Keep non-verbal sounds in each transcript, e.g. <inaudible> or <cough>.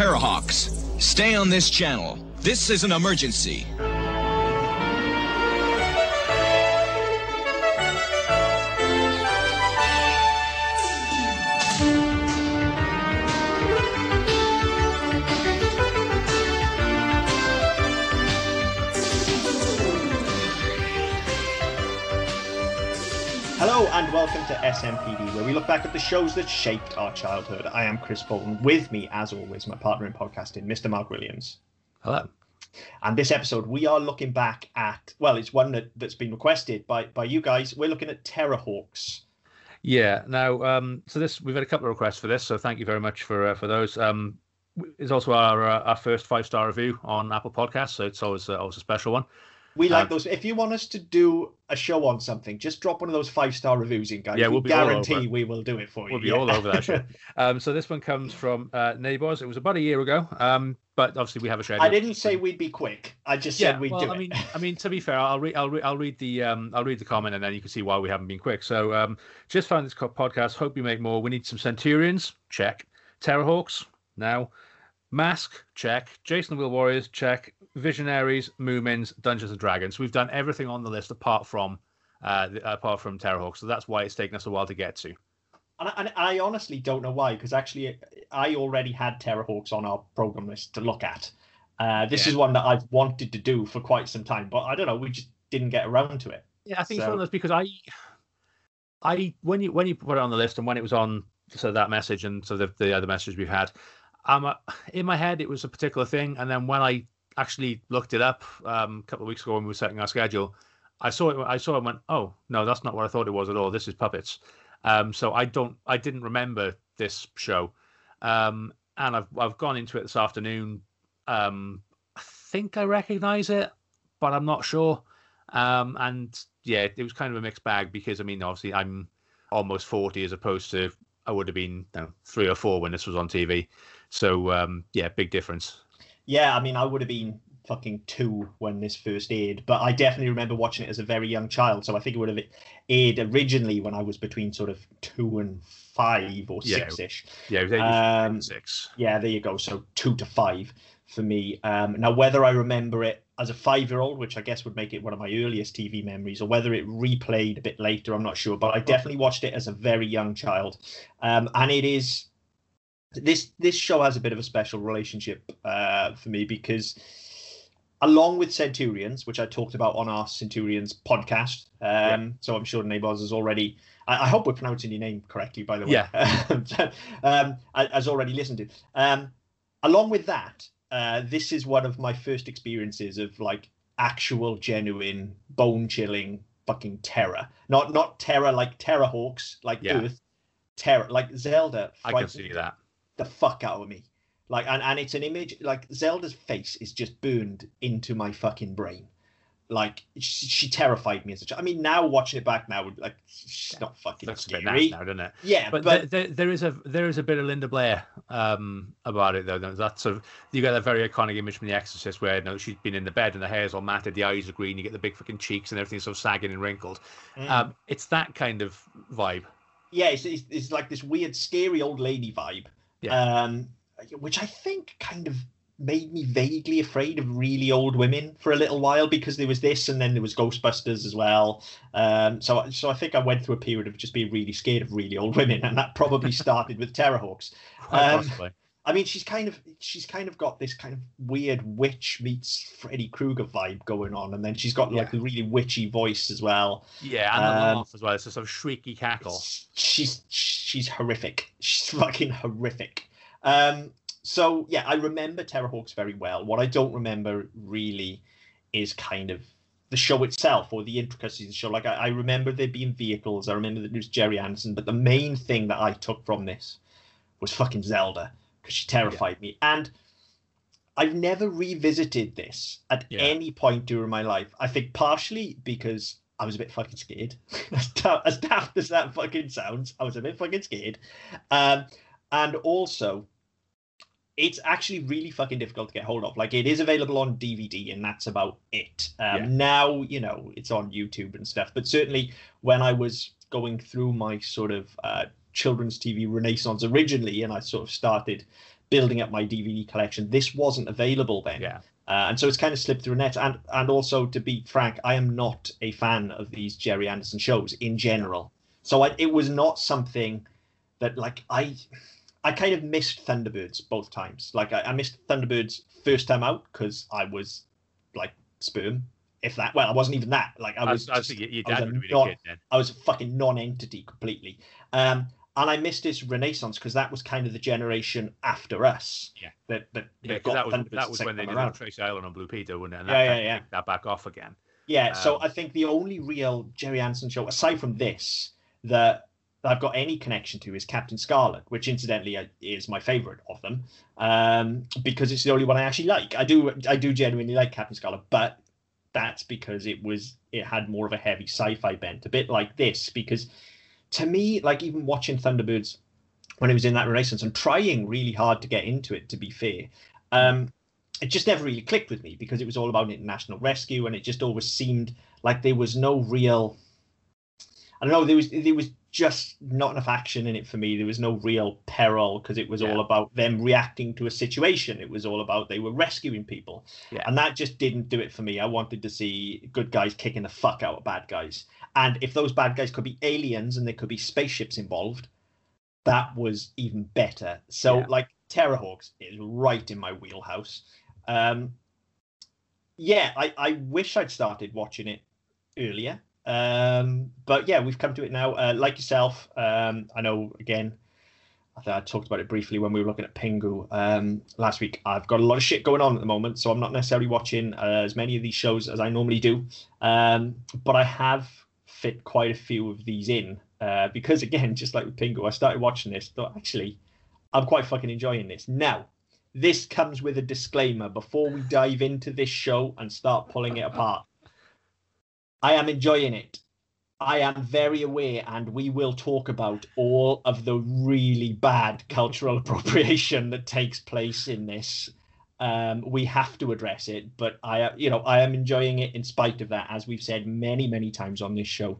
Terrahawks, stay on this channel. This is an emergency. SMPD, where we look back at the shows that shaped our childhood. I am Chris Bolton. With me, as always, my partner in podcasting, Mr. Mark Williams. Hello. And this episode, we are looking back at well, it's one that, that's been requested by by you guys. We're looking at Terrahawks. Yeah. Now, um, so this we've had a couple of requests for this, so thank you very much for uh, for those. Um, it's also our uh, our first five star review on Apple Podcasts, so it's always uh, always a special one. We like Um, those. If you want us to do a show on something, just drop one of those five star reviews in, guys. Yeah, we we'll be guarantee we will do it for you. We'll be yeah. all over that shit. <laughs> Um, so this one comes from uh, Neighbours. It was about a year ago, um, but obviously we have a schedule. I didn't say we'd be quick. I just Yeah, said we'd well, do I it. mean, <laughs> I mean, to be fair, I'll read, I'll read, I'll read the, um, I'll read the comment, and then you can see why we haven't been quick. So, um, just found this podcast. Hope you make more. We need some Centurions. Check. Terrahawks. Now, Mask. Check. Jayce and the Wheeled Warriors. Check. Visionaries. Moomins. Dungeons and Dragons. We've done everything on the list apart from, uh, the, apart from Terrahawks. So that's why it's taken us a while to get to. And I, and I honestly don't know why, because actually I already had Terrahawks on our program list to look at. Uh, this Yeah. is one that I've wanted to do for quite some time, but I don't know, we just didn't get around to it. Yeah, I think it's one of those because I, I when you when you put it on the list and when it was on so that message and so the the other messages we've had, um, in my head it was a particular thing, and then when I actually looked it up um, a couple of weeks ago when we were setting our schedule, I saw it. I saw it and went, oh no, that's not what I thought it was at all. This is puppets. Um, so I don't, I didn't remember this show, um, and I've I've gone into it this afternoon. Um, I think I recognize it, but I'm not sure. Um, and yeah, it was kind of a mixed bag because I mean, obviously, I'm almost 40 as opposed to I would have been you know, three or four when this was on TV. So um, yeah, big difference. Yeah, I mean, I would have been fucking two when this first aired, but I definitely remember watching it as a very young child. So I think it would have aired originally when I was between sort of two and five or six ish. Yeah, was Um, 86. Yeah, there you go. So two to five for me. Um, now, whether I remember it as a five-year-old, which I guess would make it one of my earliest TV memories, or whether it replayed a bit later, I'm not sure. But I definitely watched it as a very young child, um, and it is this this show has a bit of a special relationship uh, for me because. Along with Centurions, which I talked about on our Centurions podcast, um, so I'm sure Neighbours has already. I, I hope we're pronouncing your name correctly, by the way. Yeah. <laughs> um, has already listened to. Um, along with that, uh, this is one of my first experiences of like actual, genuine, bone chilling fucking terror. Not not terror like terror hawks, like Yeah. Earth. Terror like Zelda. I can see that. The fuck out of me. Like and, and it's an image like Zelda's face is just burned into my fucking brain. Like she, she terrified me as a child. I mean, now watching it back now, like she's not fucking Looks a bit scary. now, doesn't it? Yeah, But, but, there, there, there is a there is a bit of Linda Blair um, about it though. That's sort of you get that very iconic image from The Exorcist where you know, she's been in the bed and the hair's all matted, the eyes are green, you get the big fucking cheeks and everything's sort of sagging and wrinkled. Mm. Um, it's that kind of vibe. yeah, it's, it's, it's like this weird, scary old lady vibe. Yeah. Um, which I think kind of made me vaguely afraid of really old women for a little while because there was this and then there was Ghostbusters as well. Um, so so I think I went through a period of just being really scared of really old women, and that probably <laughs> started with Terrahawks. Quite Um, possibly. I mean, she's kind of she's kind of got this kind of weird witch meets Freddy Krueger vibe going on, and then she's got like a really witchy voice as well. Yeah, and the um, laugh as well. It's a sort of shrieky cackle. she's she's horrific. <laughs> She's fucking horrific. Um, so yeah, I remember Terrahawks very well. What I don't remember really is kind of the show itself or the intricacies of the show. Like I, I remember there being vehicles. I remember that it was Gerry Anderson, but the main thing that I took from this was fucking Zelda because she terrified me. And I've never revisited this at Yeah. any point during my life. I think partially because I was a bit fucking scared. <laughs> as, da- as daft as that fucking sounds, I was a bit fucking scared. Um, and also, it's actually really fucking difficult to get hold of. Like, it is available on DVD, and that's about it. Um, Yeah. Now, you know, it's on YouTube and stuff. But certainly, when I was going through my sort of uh, children's TV renaissance originally, and I sort of started building up my DVD collection. This wasn't available then. Yeah. Uh, and so it's kind of slipped through a net. And and also to be frank, I am not a fan of these Gerry Anderson shows in general. So I, it was not something that like I I kind of missed Thunderbirds both times. Like I, I missed Thunderbirds first time out because I was like sperm, if that. Well, I wasn't even that. Like I was. I was just- thinking your I was a would have been non- then. I was a fucking non-entity completely. Um, and I missed his renaissance because that was kind of the generation after us. Yeah. That that, Yeah, that 'cause got that was that was when they did around. Tracy Island on Blue Peter, wasn't it? And Yeah, that, yeah, that yeah. that back off again. Yeah, so Um, I think the only real Gerry Anderson show, aside from this, that I've got any connection to is Captain Scarlet, which incidentally uh, is my favorite of them, um, because it's the only one I actually like. I do, I do genuinely like Captain Scarlet, but that's because it was it had more of a heavy sci-fi bent, a bit like this. Because to me, like even watching Thunderbirds when it was in that Renaissance and trying really hard to get into it, to be fair, um, it just never really clicked with me because it was all about international rescue and it just always seemed like there was no real I don't know there was there was just not enough action in it for me there was no real peril because it was Yeah. all about them reacting to a situation it was all about they were rescuing people Yeah. and that just didn't do it for me I wanted to see good guys kicking the fuck out of bad guys and if those bad guys could be aliens and there could be spaceships involved that was even better so Yeah. like Terrahawks is right in my wheelhouse um, yeah, I, I wish I'd started watching it earlier. Um, but yeah, we've come to it now. Uh, like yourself, um, I know again, I think I talked about it briefly when we were looking at Pingu um, last week. I've got a lot of shit going on at the moment, so I'm not necessarily watching uh, as many of these shows as I normally do. Um, but I have fit quite a few of these in uh, because, again, just like with Pingu, I started watching this, thought actually, I'm quite fucking enjoying this. Now, this comes with a disclaimer before we dive into this show and start pulling it apart. I am enjoying it. I am very aware, and we will talk about all of the really bad cultural <laughs> appropriation that takes place in this. Um, we have to address it, but I, you know, I am enjoying it in spite of that. As we've said many, many times on this show,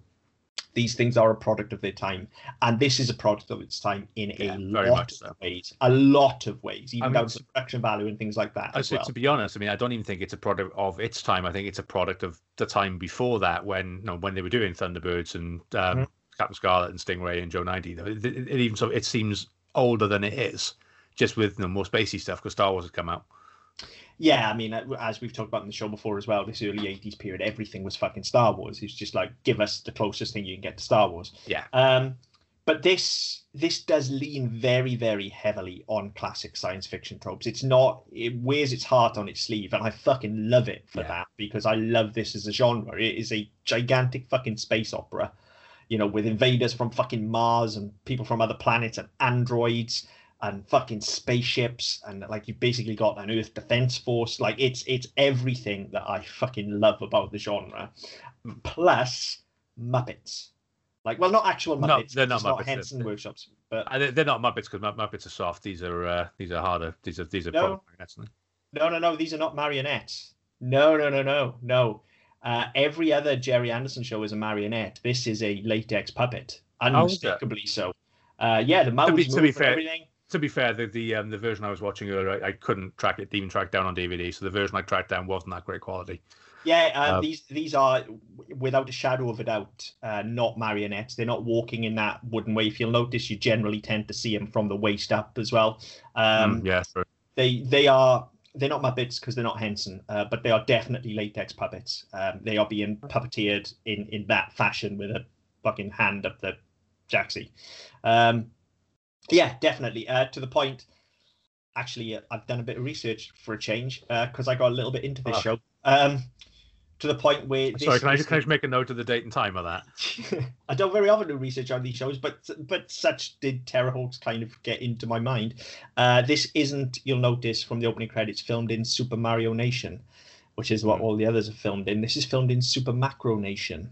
these things are a product of their time, and this is a product of its time in Yeah, a lot of so. ways. A lot of ways, even I mean, down to production value and things like that. I well. to be honest, I mean, I don't even think it's a product of its time. I think it's a product of the time before that, when you know, when they were doing Thunderbirds and um, Mhm. Captain Scarlet and Stingray and Joe ninety. It, it, it even so, it seems older than it is, just with you know, more spacey stuff because Star Wars has come out. Yeah, I mean, as we've talked about in the show before as well, this early '80s period, everything was fucking Star Wars. It's just like give us the closest thing you can get to Star Wars. Yeah. Um, but this this does lean very very heavily on classic science fiction tropes. It's not it wears its heart on its sleeve, and I fucking love it for Yeah. that because I love this as a genre. It is a gigantic fucking space opera, you know, with invaders from fucking Mars and people from other planets and androids and fucking spaceships and like you basically got an Earth Defense Force. Like it's it's everything that I fucking love about the genre, plus Muppets. Like, well, not actual muppets No, Muppets. they're not Muppets, Not Henson they're- workshops, but Uh, they're, they're not Muppets because Muppets are soft. These are uh, these are harder. These are these are No. no, no, no. These are not marionettes. No, no, no, no, no. Uh, every other Gerry Anderson show is a marionette. This is a latex puppet, unmistakably so. Uh, yeah, the mouths be- to be fair- everything. To be fair, the the, um, the version I was watching earlier, I, I couldn't track it, even track down on DVD. So the version I tracked down wasn't that great quality. Yeah, uh, Um, these these are without a shadow of a doubt uh, not marionettes. They're not walking in that wooden way. If you'll notice, you generally tend to see them from the waist up as well. Um, Mm, yeah, true. They they are they're not Muppets because they're not Henson, uh, but they are definitely latex puppets. Um, they are being puppeteered in in that fashion with a fucking hand up the jacksie. Um, yeah, definitely. Uh, to the point. Actually, uh, I've done a bit of research for a change uh, because I got a little bit into this Ah. show. Um, to the point where Sorry, can I just can I just make a note of the date and time of that? <laughs> I don't very often do research on these shows, but but such did Terrahawks kind of get into my mind. Uh, this isn't, you'll notice from the opening credits, filmed in Supermarionation, which is what Hmm. all the others are filmed in. This is filmed in Supermacromation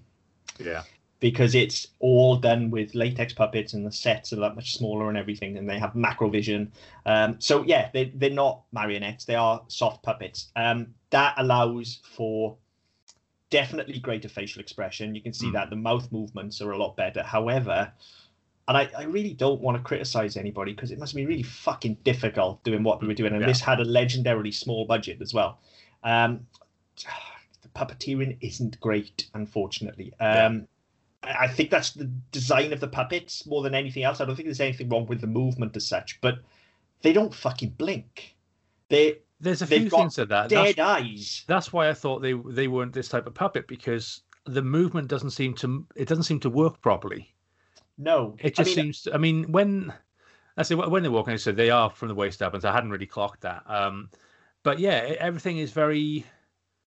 Yeah. Because it's all done with latex puppets and the sets are that much smaller and everything, and they have macrovision. Um, so yeah, they they're not marionettes; they are soft puppets. Um, that allows for definitely greater facial expression. You can see Mm. that the mouth movements are a lot better. However, and I, I really don't want to criticize anybody because it must be really fucking difficult doing what they were doing. And Yeah. this had a legendarily small budget as well. Um, <sighs> the puppeteering isn't great, unfortunately. Um, I I think that's the design of the puppets more than anything else. I don't think there's anything wrong with the movement as such, but they don't fucking blink. They There's a few things to that. That's, dead eyes. that's why I thought they they weren't this type of puppet because the movement doesn't seem to it doesn't seem to work properly. No, It just I mean, seems. To, I mean, when I say when they're walking, I said they are from the waist up, and so I hadn't really clocked that. Um, but yeah, everything is very.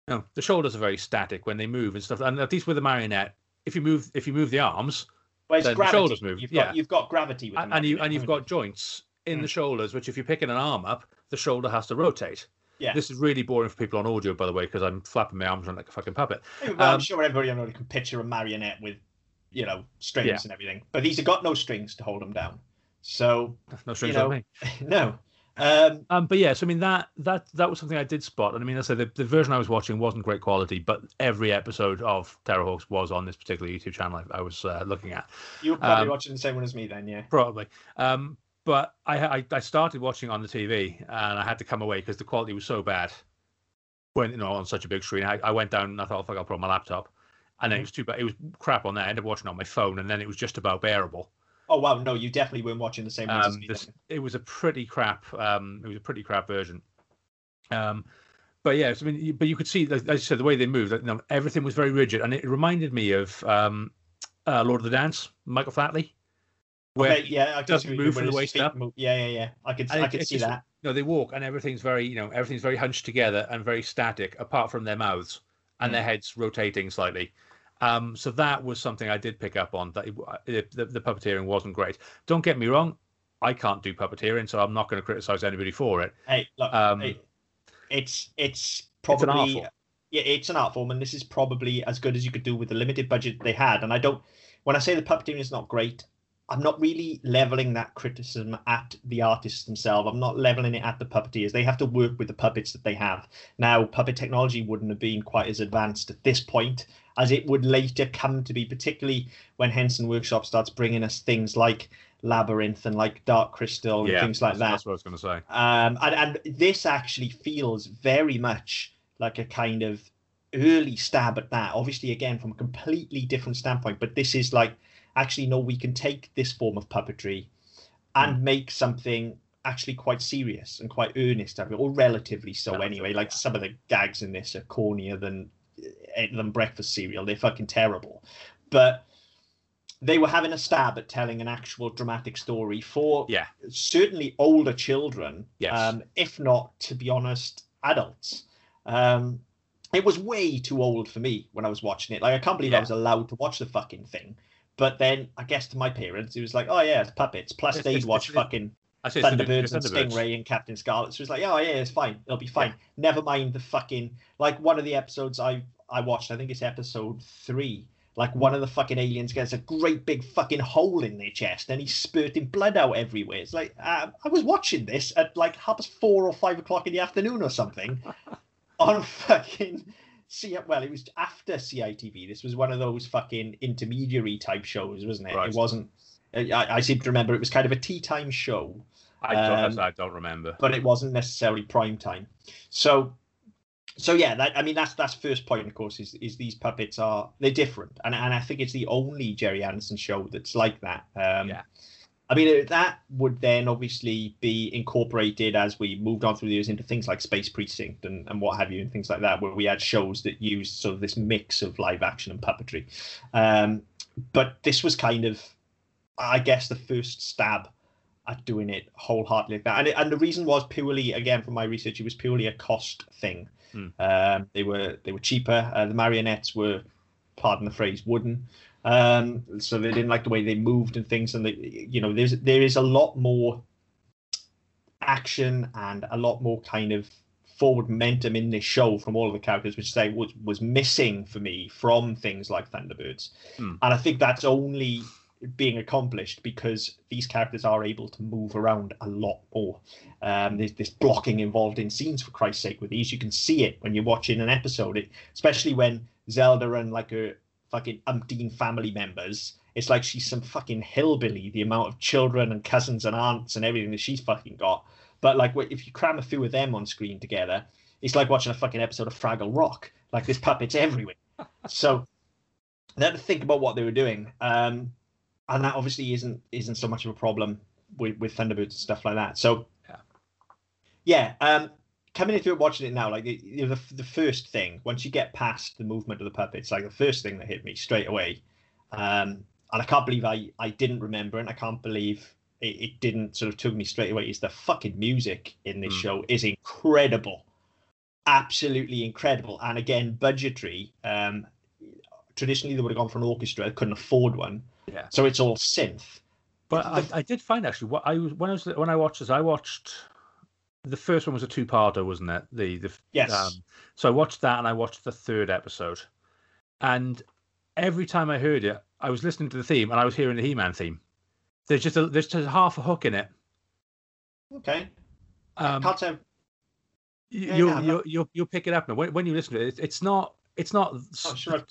You know, the shoulders are very static when they move and stuff. And at least with a marionette, if you move if you move the arms, well, then the gravity. shoulders move, You've yeah. got you've got gravity with and, them, and you and you've got joints in Mm. the shoulders, which if you're picking an arm up, the shoulder has to rotate. Yeah. This is really boring for people on audio, by the way, because I'm flapping my arms around like a fucking puppet. Well, I'm Um, sure everybody on audio can picture a marionette with, you know, strings Yeah. and everything. But these have got no strings to hold them down. So No strings know, on me. <laughs> no. Um, Um, but yes, I mean that that that was something I did spot, and I mean, I said the, the version I was watching wasn't great quality, but every episode of Terrahawks was on this particular YouTube channel I, I was uh, looking at, you were probably Um, watching the same one as me then, yeah. probably. Um, but I, I I started watching on the TV, and I had to come away because the quality was so bad. When you know on such a big screen, I, I went down and I thought, "Fuck, I'll put on my laptop," and then it was too bad. It was crap on there. I ended up watching on my phone, and then it was just about bearable. Oh wow, no, you definitely weren't watching the same ones Um, this, it was a pretty crap. Um, it was a pretty crap version. Um, but yeah, so, I mean, you- but you could see, like, as you said, the way they moved. You know, everything was very rigid, and it reminded me of um, uh, Lord of the Dance, Michael Flatley, where Okay, yeah, I doesn't see move from the waist up. move- Yeah, yeah, yeah. I could, And I it- could see just- that. you know, they walk, and everything's very, you know, everything's very hunched together and very static, apart from their mouths and Mm. their heads rotating slightly. Um, so that was something I did pick up on. That it, it- the, the puppeteering wasn't great. Don't get me wrong, I can't do puppeteering, so I'm not going to criticize anybody for it. Hey, look, Um, hey, it's it's It's an probably form. yeah, it's an art form, and this is probably as good as you could do with the limited budget they had. And I don't, when I say the puppeteering is not great, I'm not really leveling that criticism at the artists themselves. I'm not leveling it at the puppeteers. They have to work with the puppets that they have. Now, puppet technology wouldn't have been quite as advanced at this point as it would later come to be, particularly when Henson Workshop starts bringing us things like Labyrinth and like Dark Crystal and things like that. That's what I was going to say. Um, and, and this actually feels very much like a kind of early stab at that. Obviously, again, from a completely different standpoint, but this is like, actually, no, we can take this form of puppetry and make something actually quite serious and quite earnest of it, or relatively so Relatively, anyway. Like yeah. some of the gags in this are cornier than than breakfast cereal. They're fucking terrible. But they were having a stab at telling an actual dramatic story for Yeah. certainly older children, Yes. um, if not, to be honest, adults. Um, it was way too old for me when I was watching it. Like I can't believe I was allowed to watch the fucking thing. But then I guess to my parents, it was like, oh yeah, it's puppets. Plus they'd watch fucking I say it's the new- Thunderbirds and Thunderbirds. Stingray and Captain Scarlet. So it was like, oh yeah, it's fine. It'll be fine. Never mind the fucking like one of the episodes I I watched. I think it's episode three. Like one of the fucking aliens gets a great big fucking hole in their chest and he's spurting blood out everywhere. It's like uh, I was watching this at like half past four or five o'clock in the afternoon or something <laughs> on fucking. C- well, it was after CITV. This was one of those fucking intermediary type shows, wasn't it? Right. It wasn't. I, I seem to remember it was kind of a tea time show I don't, Um, I don't remember. but it wasn't necessarily prime time. So, so yeah, that I mean that's that's first point. Of course, is is these puppets are they're different, and and I think it's the only Gerry Anderson show that's like that. Um, Yeah. I mean uh, that would then obviously be incorporated as we moved on through the years into things like Space Precinct and, and what have you, and things like that, where we had shows that used sort of this mix of live action and puppetry. Um, but this was kind of, I guess, the first stab at doing it wholeheartedly like that. And, it, and the reason was purely, again, from my research, it was purely a cost thing. Hmm. Um, they were they were cheaper. Uh, the marionettes were, pardon the phrase, wooden. Um, so they didn't like the way they moved and things. And they, you know, there's there is a lot more action and a lot more kind of forward momentum in this show from all of the characters, which say was was missing for me from things like Thunderbirds. Hmm. And I think that's only being accomplished because these characters are able to move around a lot more. Um, there's this blocking involved in scenes, for Christ's sake, with these. You can see it when you're watching an episode, it, especially when Zelda and like her fucking umpteen family members. It's like she's some fucking hillbilly. The amount of children and cousins and aunts and everything that she's fucking got. But like, if you cram a few of them on screen together, it's like watching a fucking episode of Fraggle Rock. Like there's puppets everywhere. <laughs> so they had to think about what they were doing, um, and that obviously isn't isn't so much of a problem with, with Thunderbirds and stuff like that. So Yeah. yeah, um, coming into it, watching it now, like the, you know, the the first thing once you get past the movement of the puppets, like the first thing that hit me straight away, um, and I can't believe I I didn't remember. And I can't believe it, it didn't sort of took me straight away. Is the fucking music in this Mm. show is incredible, absolutely incredible, and again budgetary. Um, traditionally they would have gone for an orchestra, couldn't afford one, Yeah. so it's all synth. But I, I did find actually what I was when I was when I watched this, I watched the first one was a two-parter, wasn't it? The the Yes. Um, so I watched that and I watched the third episode, and every time I heard it, I was listening to the theme and I was hearing the He-Man theme. There's just a there's just half a hook in it. Okay, Um, you yeah, you'll, I'm you'll, you'll you'll pick it up now when, when you listen to it. It's, it's not it's not Oh, sure.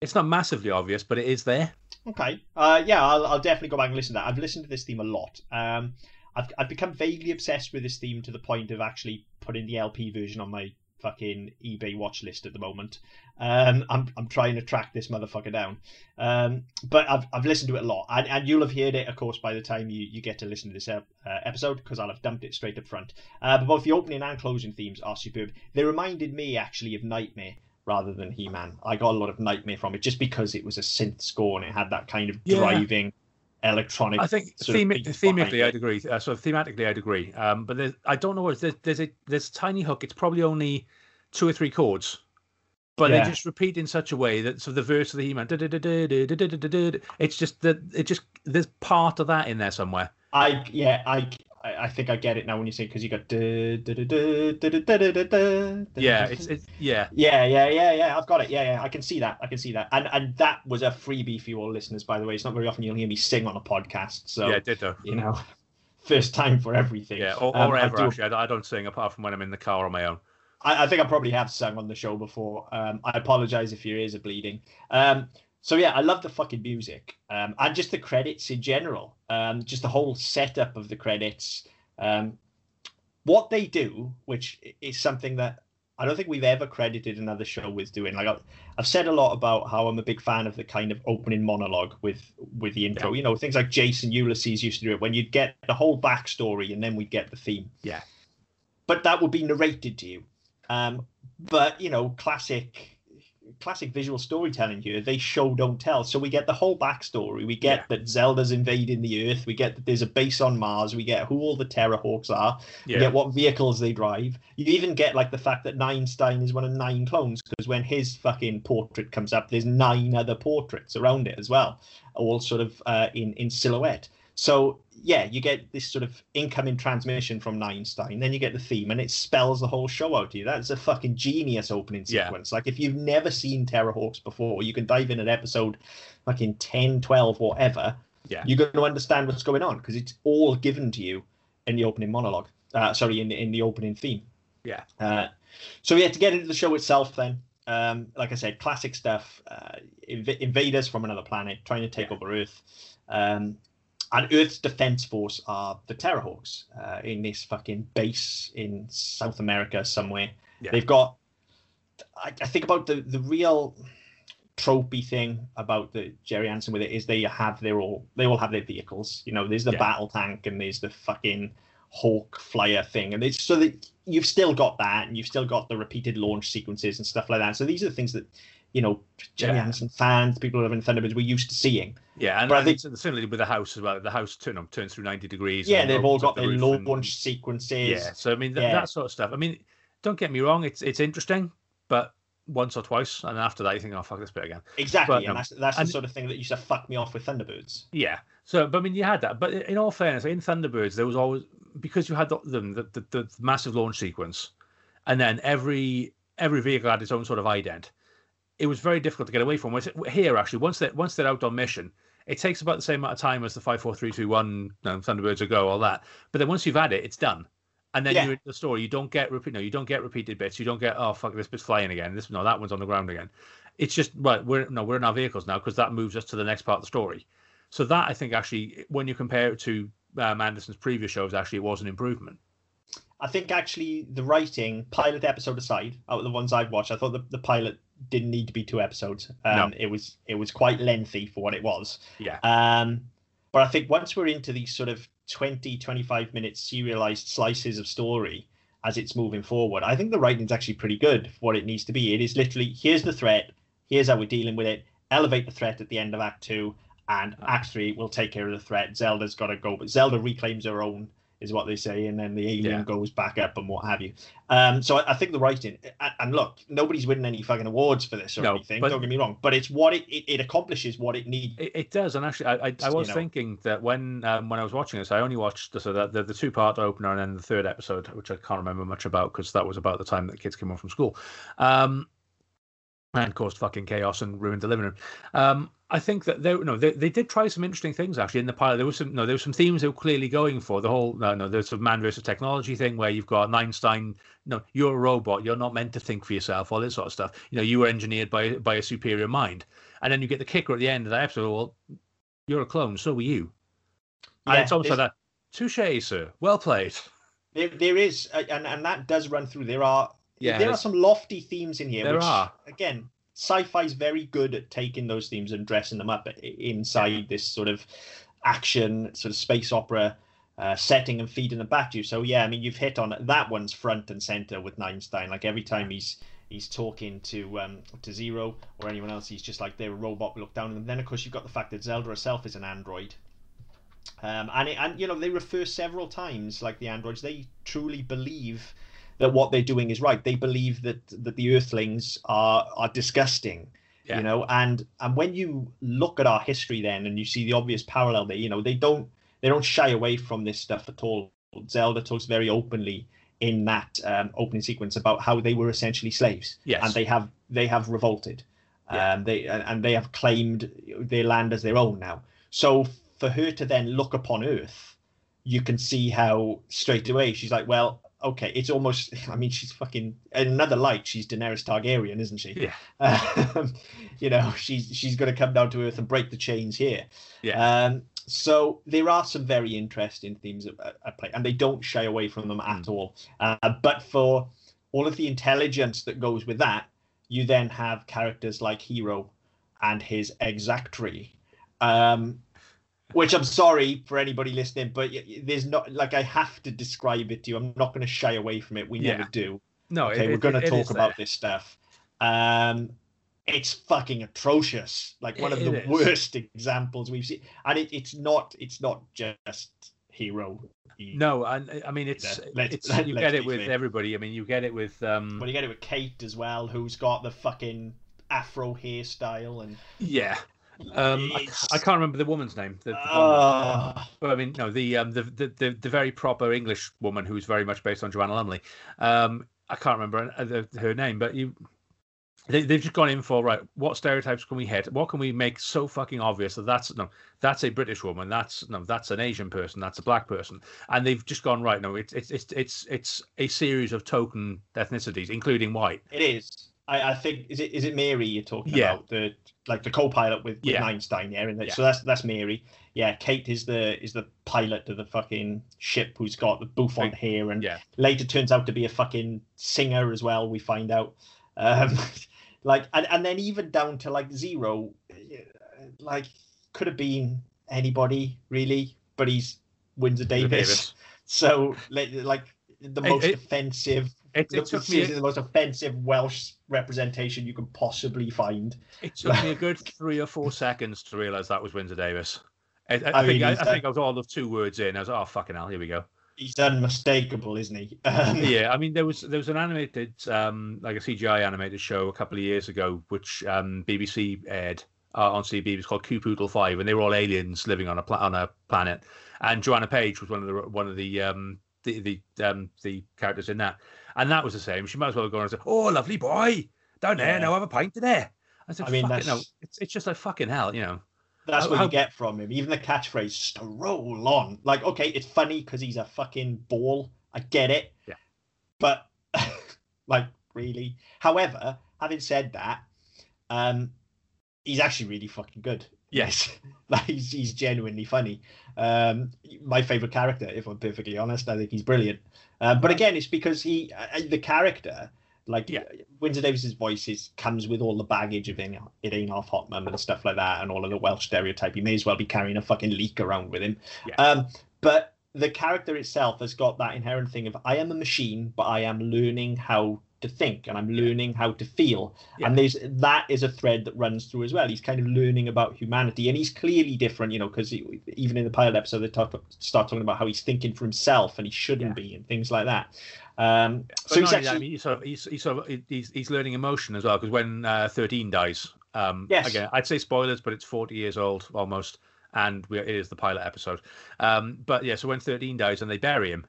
It's not massively obvious, but it is there. Okay. Uh, yeah, I'll, I'll definitely go back and listen to that. I've listened to this theme a lot. Um, I've, I've become vaguely obsessed with this theme to the point of actually putting the LP version on my fucking eBay watch list at the moment. Um, I'm, I'm trying to track this motherfucker down. Um, but I've, I've listened to it a lot. And, and you'll have heard it, of course, by the time you, you get to listen to this ep- uh, episode, because I'll have dumped it straight up front. Uh, but both the opening and closing themes are superb. They reminded me, actually, of Knightmare rather than He Man. I got a lot of Knightmare from it just because it was a synth score and it had that kind of yeah. driving electronic. I think theme- thematically, I'd agree. Uh, sort of thematically, I'd agree. Um, but I don't know what there's, there's a there's a tiny hook. It's probably only two or three chords, but yeah. they just repeat in such a way that so the verse of the He-Man, it's just that it just there's part of that in there somewhere. I yeah, I I, I think I get it now when you say because you got yeah, it's, yeah, yeah, yeah, yeah, yeah. I've got it. Yeah, yeah, I can see that. I can see that. And and that was a freebie for your listeners, by the way. It's not very often you'll hear me sing on a podcast, so yeah, ditto. You know, first time for everything. Yeah, or, or um, ever I do... actually. I, I don't sing apart from when I'm in the car on my own. I, I think I probably have sung on the show before. Um, I apologize if your ears are bleeding. Um, so yeah, I love the fucking music um, and just the credits in general. Um, just the whole setup of the credits. Um, what they do, which is something that I don't think we've ever credited another show with doing. Like I've, I've said a lot about how I'm a big fan of the kind of opening monologue with with the intro. You know, things like Jason Ulysses used to do it when you'd get the whole backstory and then we'd get the theme. Yeah. But that would be narrated to you. Um, but you know, classic classic visual storytelling here. They show don't tell. So we get the whole backstory. We get Yeah. that Zelda's invading the Earth. We get that there's a base on Mars. We get who all the Terrahawks are. You Yeah, get what vehicles they drive. You even get like the fact that Ninestein is one of nine clones because when his fucking portrait comes up, there's nine other portraits around it as well, all sort of uh, in in silhouette. So yeah, you get this sort of incoming transmission from Ninestein, then you get the theme, and it spells the whole show out to you. That's a fucking genius opening Yeah. sequence. Like if you've never seen Terrahawks before, you can dive in at episode fucking 10, 12, whatever. Yeah. You're going to understand what's going on because it's all given to you in the opening monologue. Uh, sorry, in the, in the opening theme. Yeah. Uh, so yeah, to get into the show itself, then, um, like I said, classic stuff. Uh, inv- invaders from another planet trying to take Yeah. over Earth. Um, and Earth's defense force are the Terrahawks uh, in this fucking base in South America somewhere. Yeah. They've got. I, I think about the the real tropey thing about the Gerry Anson with it is they have their all they all have their vehicles. You know, there's the Yeah. battle tank and there's the fucking Hawk flyer thing, and it's so that you've still got that, and you've still got the repeated launch sequences and stuff like that. So these are the things that you know Gerry Yeah. Anderson fans, people who live in Thunderbirds, we're used to seeing. yeah, and, but I think- similarly with the house as well. The house turn up turns through ninety degrees. Yeah, they've all got the their and- launch sequences. Yeah, so I mean th- Yeah. that sort of stuff. I mean, don't get me wrong, it's it's interesting, but once or twice, and after that you think, oh fuck this bit again. Exactly, But, and um, that's that's and- the sort of thing that used to fuck me off with Thunderbirds. Yeah. So, but I mean, you had that. But in all fairness, in Thunderbirds, there was always because you had the the, the, the massive launch sequence, and then every every vehicle had its own sort of ident. It was very difficult to get away from. Whereas Here, actually, once they're once they're out on mission, it takes about the same amount of time as the five, four, three, two, one no, Thunderbirds ago, all that. But then once you've had it, it's done. And then Yeah. you're in the story. You don't get repeat. No, you don't get repeated bits. You don't get oh fuck this bit's flying again. This no, that one's on the ground again. It's just right. We're no, we're in our vehicles now because that moves us to the next part of the story. So that I think actually, when you compare it to um, Anderson's previous shows, actually it was an improvement. I think actually the writing, pilot episode aside, out of the ones I've watched, I thought the, the pilot didn't need to be two episodes. Um, No. It was it was quite lengthy for what it was. Yeah. Um, but I think once we're into these sort of 20, 25 minute serialized slices of story as it's moving forward, I think the writing's actually pretty good for what it needs to be. It is literally here's the threat, here's how we're dealing with it, elevate the threat at the end of Act Two, and Act Three will take care of the threat. Zelda's got to go, but Zelda reclaims her own, is what they say, and then the alien Yeah. goes back up and what have you. Um, so I, I think the writing, and, look, nobody's winning any fucking awards for this or No, anything. but- Don't get me wrong, but it's what it it, it accomplishes what it needs. It, it does, and actually, I, I, I You was know. thinking that when um, when I was watching this, I only watched the, so the, the, the two part opener and then the third episode, which I can't remember much about because that was about the time that kids came home from school, um, and caused fucking chaos and ruined the living room. Um, I think that they no they, they did try some interesting things actually in the pilot. There was some no there was some themes they were clearly going for. The whole no no there's a man versus technology thing where you've got an Einstein. No, you're a robot. You're not meant to think for yourself. All this sort of stuff. You know, you were engineered by by a superior mind. And then you get the kicker at the end of that episode. Well, you're a clone. So were you. and Yeah, it's almost like that. Touche, sir. Well played. There, there is, uh, and and that does run through. There are Yeah, there are some lofty themes in here. There which, are. again. Sci-fi's very good at taking those themes and dressing them up inside this sort of action, sort of space opera uh, setting and feeding them back to you. So yeah, I mean, you've hit on it. That one's front and center with Ninestein. Like every time he's he's talking to um to Zero or anyone else, he's just like they're a robot. Look down on them. Then of course you've got the fact that Zelda herself is an android. Um, and it, and you know they refer several times like the androids. They truly believe that what they're doing is right. They believe that that the Earthlings are are disgusting. Yeah. You know, and and when you look at our history then and you see the obvious parallel there, you know, they don't they don't shy away from this stuff at all. Zelda talks very openly in that um, opening sequence about how they were essentially slaves, Yes. and they have they have revolted, Yeah. um, they and and they have claimed their land as their own now. So for her to then look upon Earth, you can see how straight away she's like, well, okay, it's almost. <laughs> I mean, she's fucking in another light. She's Daenerys Targaryen, isn't she? Yeah. <laughs> Um, you know, she's she's going to come down to earth and break the chains here. Yeah. Um, so there are some very interesting themes at, at play, and they don't shy away from them at all. Uh, but for all of the intelligence that goes with that, you then have characters like Hiro and his exactry. Um, which I'm sorry for anybody listening, but there's not like I have to describe it to you. I'm not going to shy away from it. We Yeah. never do. No, Okay, it- we're going to talk about this stuff. Um, it's fucking atrocious. Like one of the worst examples we've seen, and it, it's not. It's not just Hiro. No, and I mean it's Let's- it's let- you let's get it with clear. everybody. I mean you get it with um But you get it with Kate as well, who's got the fucking afro hairstyle and. yeah. Um, I, I can't remember the woman's name. The, the one- Ah, But I mean, no, the um, the, the the the very proper English woman who's very much based on Joanna Lumley. Um, I can't remember uh, the, her name, but you, they, they've just gone in for right. What stereotypes can we hit? What can we make so fucking obvious that that's no, that's a British woman. That's no, that's an Asian person. That's a black person. And they've just gone right. No, it's it's it's it's it's a series of token ethnicities, including white. it is. I, I think is it is it Mary you're talking Yeah. about the like the co-pilot with, with Yeah. Ninestein yeah, and Yeah. so that's that's Mary. Yeah, Kate is the is the pilot of the fucking ship who's got the bouffant hair and Yeah. later turns out to be a fucking singer as well. We find out, um, <laughs> like, and, and then even down to like zero, like could have been anybody really, but he's Windsor Davies. Davies. <laughs> So like, the It- most it- offensive, It, it took me. the most offensive Welsh representation you could possibly find. It took me a <laughs> good three or four seconds to realize that was Windsor Davies. I, I, I think mean, I, I think I was all of two words in. I was oh fucking hell, here we go. He's unmistakable, isn't he? <laughs> Um, yeah, I mean there was there was an animated um like a CGI animated show a couple of years ago which um BBC aired uh, on CB. It was called Q Pootle Five, and they were all aliens living on a pla- on a planet. And Joanna Page was one of the one of the um the the um the characters in that, and that was the same. She might as well have gone and said, "Oh, lovely boy, down there, Yeah. now have a pint there." I said, I mean, "Fucking no, it's it's just like fucking hell, you know." That's How- what how- you get from him. Even the catchphrase, just to roll on. Like, okay, it's funny because he's a fucking ball. I get it. Yeah. But, <laughs> like, really? However, having said that, um, he's actually really fucking good. Yes. <laughs> like he's, he's genuinely funny. Um, my favorite character, if I'm perfectly honest, I think he's brilliant. Uh, but again, it's because he, uh, the character, like Yeah. Windsor Davies's voice is comes with all the baggage of it, it Ain't Half Hot Mum and stuff like that, and all of the Welsh stereotype. He may as well be carrying a fucking leak around with him. Yeah. Um, but the character itself has got that inherent thing of I am a machine, but I am learning how to think and I'm learning how to feel. Yeah. And there's that is a thread that runs through as well. He's kind of learning about humanity, and he's clearly different, you know, because even in the pilot episode they talk, start talking about how he's thinking for himself and he shouldn't Yeah. be and things like that. Um, so he's only that, actually I mean, he's sort of he's, he's sort of he's, he's learning emotion as well because when uh, thirteen dies, um, Yes. again I'd say spoilers, but it's forty years old almost, and we, it is the pilot episode. Um, but yeah, so when thirteen dies and they bury him,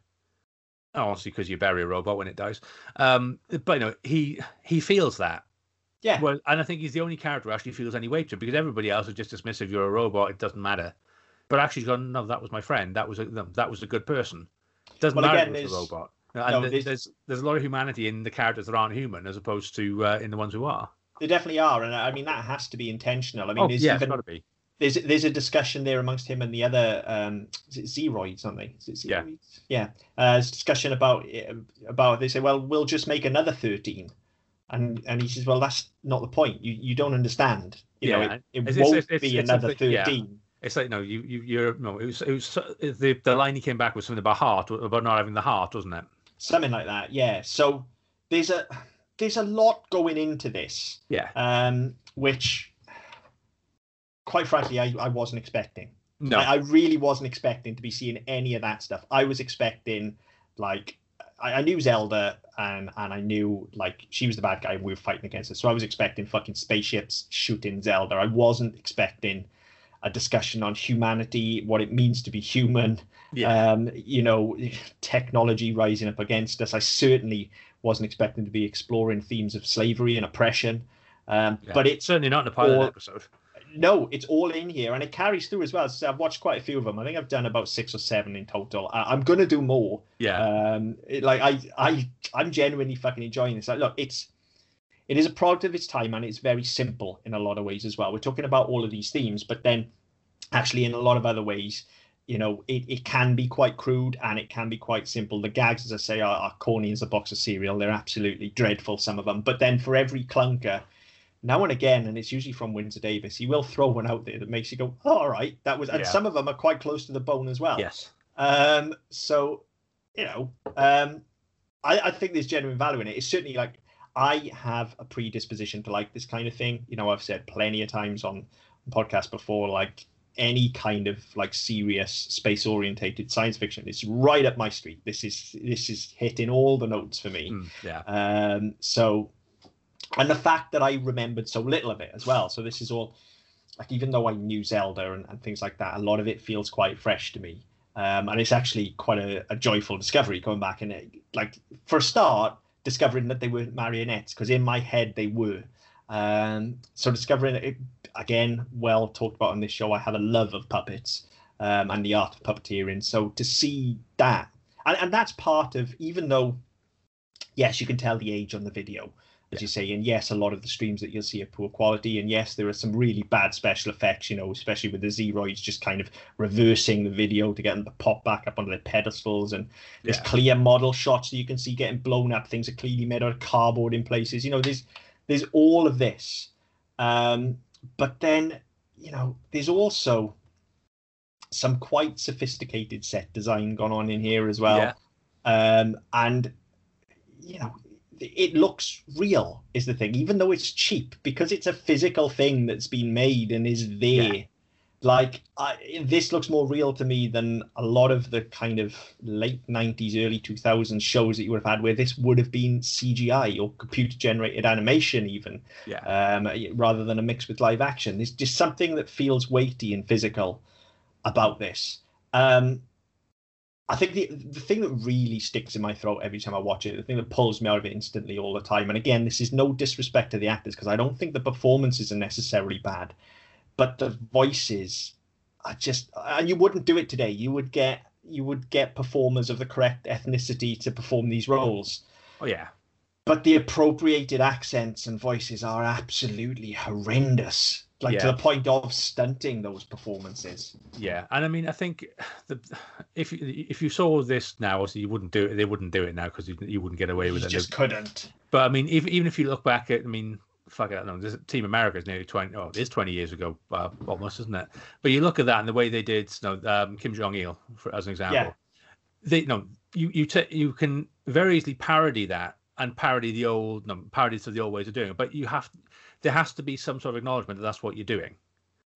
obviously because you bury a robot when it dies, um, but you know he he feels that. yeah, Well, and I think he's the only character who actually feels any weight to it because everybody else is just dismissive. You're a robot; it doesn't matter. But actually, he's gone. No, that was my friend. That was a that was a good person. It doesn't Well, matter again, it's a robot. And no, there's- there's a lot of humanity in the characters that aren't human, as opposed to uh, in the ones who are. they definitely are, and I mean that has to be intentional. I mean, oh there's yeah, it's even got to be. There's there's a discussion there amongst him and the other um is it Zeroids, aren't? Is it Yeah. Yeah. Uh, there's discussion about about they say, well, we'll just make another thirteen, and and he says, well, that's not the point. You you don't understand. You know, it, it it's- won't it's- it's- be another thing- yeah. thirteen. It's like no, you you you're no. It was it was the the line he came back with something about heart about not having the heart, wasn't it? something like that. Yeah. So there's a there's a lot going into this, Yeah. um, which, quite frankly, I, I wasn't expecting. No. I, I really wasn't expecting to be seeing any of that stuff. I was expecting like I, I knew Zelda and and I knew like she was the bad guy and we were fighting against her. So I was expecting fucking spaceships shooting Zelda. I wasn't expecting a discussion on humanity, what it means to be human, yeah. um, you know, technology rising up against us. I certainly wasn't expecting to be exploring themes of slavery and oppression. Um, yeah. But it's certainly not in the pilot all- episode. No, it's all in here and it carries through as well. So I've watched quite a few of them. I think I've done about six or seven in total. I, I'm going to do more. Yeah. Um, it, like I, I, I'm genuinely fucking enjoying this. Like, look, it's, it is a product of its time and it's very simple in a lot of ways as well. We're talking about all of these themes, but then actually in a lot of other ways, you know, it, it can be quite crude and it can be quite simple. The gags, as I say, are, are corny as a box of cereal. They're absolutely dreadful, some of them. But then for every clunker, now and again, and it's usually from Windsor Davies, he will throw one out there that makes you go, oh, all right, that was, and Yeah. some of them are quite close to the bone as well. yes. Um, so, you know, um, I, I think there's genuine value in it. It's certainly like I have a predisposition to like this kind of thing. You know, I've said plenty of times on podcasts before, like any kind of like serious space orientated science fiction it's right up my street. This is this is hitting all the notes for me. Mm, yeah. Um, so, and the fact that I remembered so little of it as well. So this is all like even though I knew Zelda and, and things like that, a lot of it feels quite fresh to me. Um, and it's actually quite a, a joyful discovery going back and it, like for a start, discovering that they were marionettes because in my head they were. Um, so discovering it again, well talked about on this show. I have a love of puppets um, and the art of puppeteering. So to see that, and, and that's part of even though yes, you can tell the age on the video, as you say, and yes, a lot of the streams that you'll see are poor quality, and yes, there are some really bad special effects, you know, especially with the Zeroids just kind of reversing the video to get them to pop back up onto their pedestals, and there's Yeah. clear model shots that you can see getting blown up. Things are clearly made out of cardboard in places. You know, there's there's all of this, um, but then you know, there's also some quite sophisticated set design gone on in here as well Yeah. um, and you know it looks real is the thing even though it's cheap because it's a physical thing that's been made and is there Yeah. like I, this looks more real to me than a lot of the kind of late 90s early 2000s shows that you would have had where this would have been cgi or computer generated animation even Yeah. um, rather than a mix with live action. There's just something that feels weighty and physical about this. Um, I think the the thing that really sticks in my throat every time I watch it, the thing that pulls me out of it instantly all the time, and again, this is no disrespect to the actors because I don't think the performances are necessarily bad, but the voices are just, and you wouldn't do it today. You would get you would get performers of the correct ethnicity to perform these roles Oh yeah. but the appropriated accents and voices are absolutely horrendous like Yeah. to the point of stunting those performances Yeah, and I mean, I think the if you- if you saw this now, obviously you wouldn't do it. They wouldn't do it now because you, you wouldn't get away you with it. You just couldn't But I mean, even even if you look back at, I mean, fuck it, no, this Team America is nearly twenty. Oh, it is twenty years ago, uh, almost, isn't it? But you look at that and the way they did, you know, um, Kim Jong Il, for as an example. Yeah. They no, you you ta you can very easily parody that and parody the old no, parodies of the old ways of doing it. But you have there has to be some sort of acknowledgement that that's what you're doing.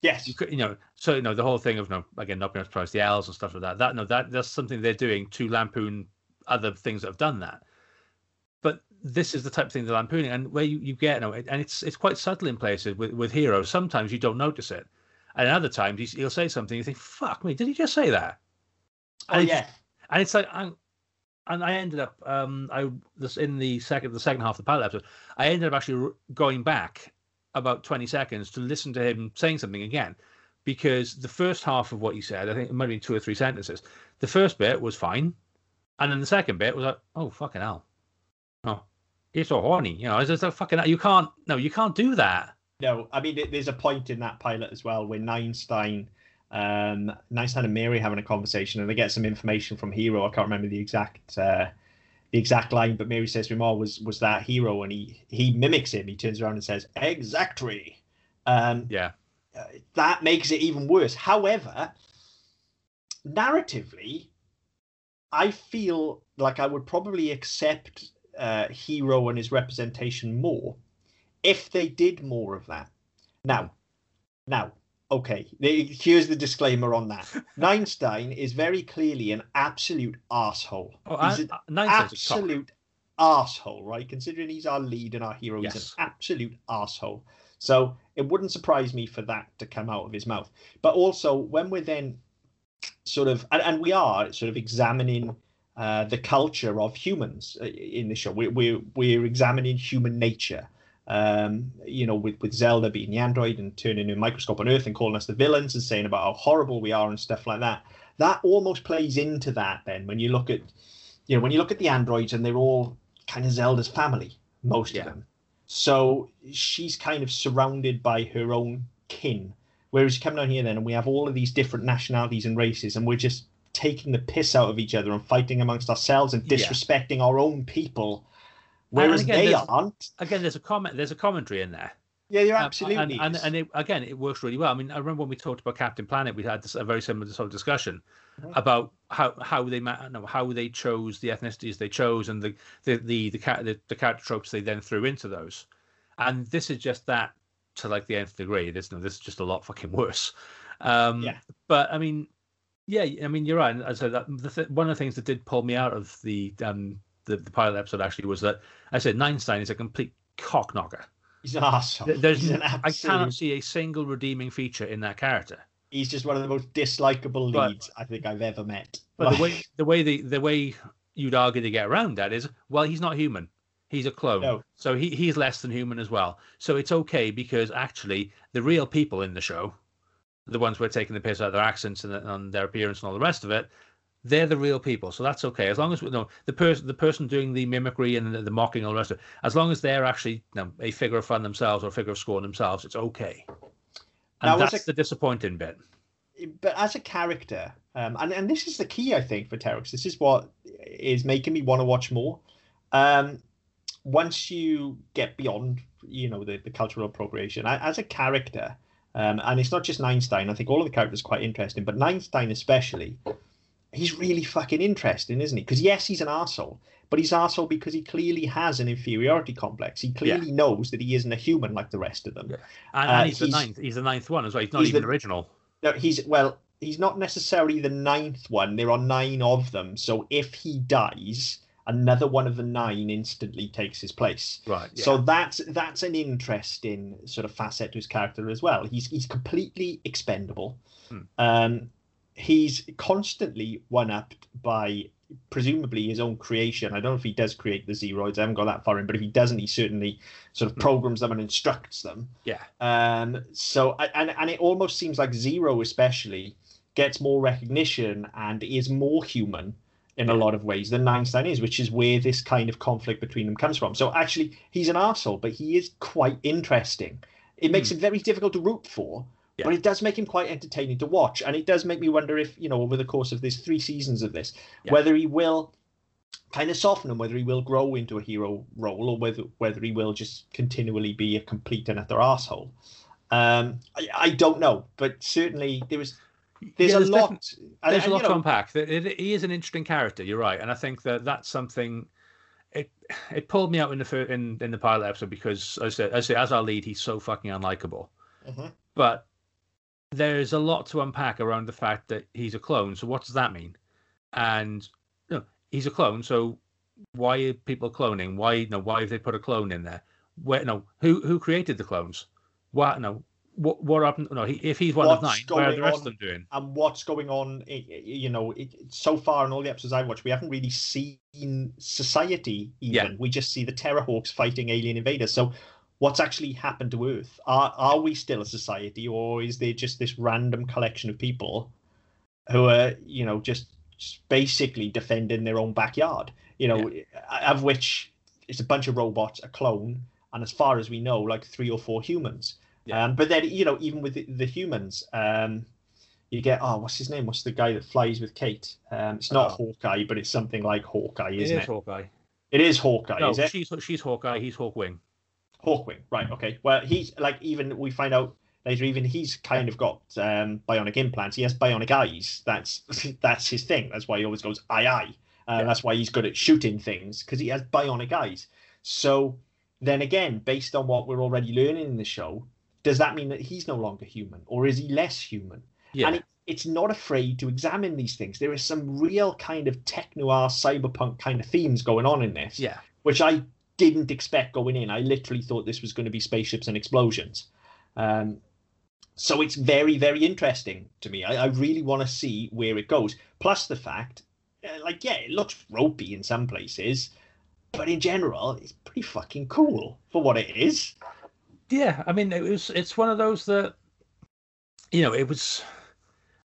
yes You could, you know, so you know the whole thing of no again not being to the L's and stuff like that. That no, that that's something they're doing to lampoon other things that have done that. But this is the type of thing they're lampooning, and where you, you get, you know, and it's it's quite subtle in places with with Hiro's. Sometimes you don't notice it, and other times he'll say something, you think, "Fuck me, did he just say that?" oh And yeah and it's like and I ended up um I this in the second the second half of the pilot episode I ended up actually going back about 20 seconds to listen to him saying something again. Because the first half of what he said I think it might have been two or three sentences the first bit was fine. And then the second bit was like oh fucking hell. Oh you're so horny. You know it's just fucking hell. you can't no you can't do that. No, I mean, there's a point in that pilot as well where Ninestein, um, Ninestein and Mary having a conversation, and they get some information from Hiro. I can't remember the exact uh, the exact line, but Mary says to him, "Oh, was was that Hiro?" And he he mimics him. He turns around and says, "Exactly." Um, yeah uh, that makes it even worse. However, narratively, I feel like I would probably accept uh, Hiro and his representation more if they did more of that. Now, now, okay, here's the disclaimer on that. <laughs> Ninestein is very clearly an absolute asshole. oh, I, an I, Ninestein's a cock. absolute asshole, right? Considering he's our lead and our hero, he's an absolute asshole. So it wouldn't surprise me for that to come out of his mouth. But also, when we're then sort of, and, and we are sort of examining uh, the culture of humans uh, in the show, we're, we're, we're examining human nature. Um, you know, with, with Zelda being the android and turning a microscope on Earth and calling us the villains and saying about how horrible we are and stuff like that. That almost plays into that then when you look at you know, when you look at the androids and they're all kind of Zelda's family, most Yeah. of them. So she's kind of surrounded by her own kin. Whereas you come down here then and we have all of these different nationalities and races and we're just taking the piss out of each other and fighting amongst ourselves and Yeah. disrespecting our own people. Whereas again, they aren't. again there's a comment there's a commentary in there Yeah, you're Um, absolutely. and and, and it, again it works really well. I mean, I remember when we talked about Captain Planet, we had this, a very similar sort of discussion Mhm. about how how they no, how they chose the ethnicities they chose and the the the the, the the character tropes they then threw into those. And this is just that to like the nth degree. This no, this is just a lot fucking worse. Um, Yeah. But I mean, yeah, I mean you're right. And so that the th- one of the things that did pull me out of the um the, the pilot episode actually was that I said Ninestein is a complete cock knocker. he's an asshole. There's, an I cannot see a single redeeming feature in that character. He's just one of the most dislikable But- leads I think I've ever met. But the <laughs> way the way the, the way you'd argue to get around that is, well, he's not human. He's a clone. No. So he, he's less than human as well. So it's okay because actually the real people in the show, the ones who are taking the piss out of their accents and, and their appearance and all the rest of it, they're the real people. So that's okay. As long as no the person the person doing the mimicry and the, the mocking and all the rest of it, as long as they're actually you know, a figure of fun themselves or a figure of scorn themselves, it's okay. And Now, that's it- the disappointing bit. but as a character, um, and and this is the key, I think, for Terrahawks. This is what is making me want to watch more. Um, once you get beyond, you know, the, the cultural appropriation, I, as a character, um, and it's not just Ninestein. I think all of the characters are quite interesting, but Ninestein especially, he's really fucking interesting, isn't he? Because yes, he's an asshole, but he's asshole because he clearly has an inferiority complex. He clearly knows that he isn't a human like the rest of them. Yeah. And, Uh, and he's, he's- the ninth. He's the ninth one as well. He's not he's even the- original. No, he's well, he's not necessarily the ninth one. There are nine of them. So if he dies, another one of the nine instantly takes his place. Right. Yeah. So that's that's an interesting sort of facet to his character as well. He's he's completely expendable. Hmm. Um, he's constantly one upped by presumably his own creation. I don't know if he does create the Zeroids. I haven't got that far in, but if he doesn't, he certainly sort of Hmm. programs them and instructs them. yeah. Um, so and and it almost seems like Zero, especially, gets more recognition and is more human in a lot of ways than Ninestein is, which is where this kind of conflict between them comes from. So actually, he's an arsehole, but he is quite interesting. It makes Hmm. him very difficult to root for, Yeah. but it does make him quite entertaining to watch. And it does make me wonder if, you know, over the course of this three seasons of this, Yeah. whether he will kind of soften him, whether he will grow into a hero role, or whether whether he will just continually be a complete and utter asshole. Um, I, I don't know, but certainly there was there's Yeah, a lot. definitely- and- there's and, a lot you know, to unpack. There- it- he is an interesting character. You're right, and I think that that's something. It it pulled me out in the fir- in in the pilot episode because as I said, as, I say, as our lead, he's so fucking unlikable. Mhm. But there's a lot to unpack around the fact that he's a clone. So what does that mean? And you know, he's a clone. So why are people cloning? Why you know, why have they put a clone in there? Where no, who who created the clones? What no, what what happened? No, he, if he's one of What's nine, what are the rest on? of them doing? and what's going on you know it, so far in all the episodes i've watched we haven't really seen society even Yeah. we just see the Terrahawks fighting alien invaders so what's actually happened to earth are are we still a society or is there just this random collection of people who are you know just, basically defending their own backyard you know of which it's a bunch of robots a clone and as far as we know like three or four humans Yeah. um, but then you know even with the, the humans um, you get oh what's his name what's the guy that flies with kate um, it's not Oh. hawkeye but it's something like hawkeye isn't is it Hawkeye. it is hawkeye No, is it she's she's Hawkeye. He's Hawkwing. Hawkwing right okay. Well he's like even we find out later even he's kind of got um, bionic implants. He has bionic eyes. That's <laughs> that's his thing. That's why he always goes aye aye. Uh, Yeah. that's why he's good at shooting things because he has bionic eyes. So then again based on what we're already learning in the show does that mean that he's no longer human or is he less human? Yeah, and it, it's not afraid to examine these things. There is some real kind of techno-noir cyberpunk kind of themes going on in this yeah, which I didn't expect going in. I literally thought this was going to be spaceships and explosions. Um, so it's very, very interesting to me. I, I really want to see where it goes. Plus the fact, uh, like, yeah, it looks ropey in some places, but in general, it's pretty fucking cool for what it is. yeah. I mean, it was it's one of those that you know it was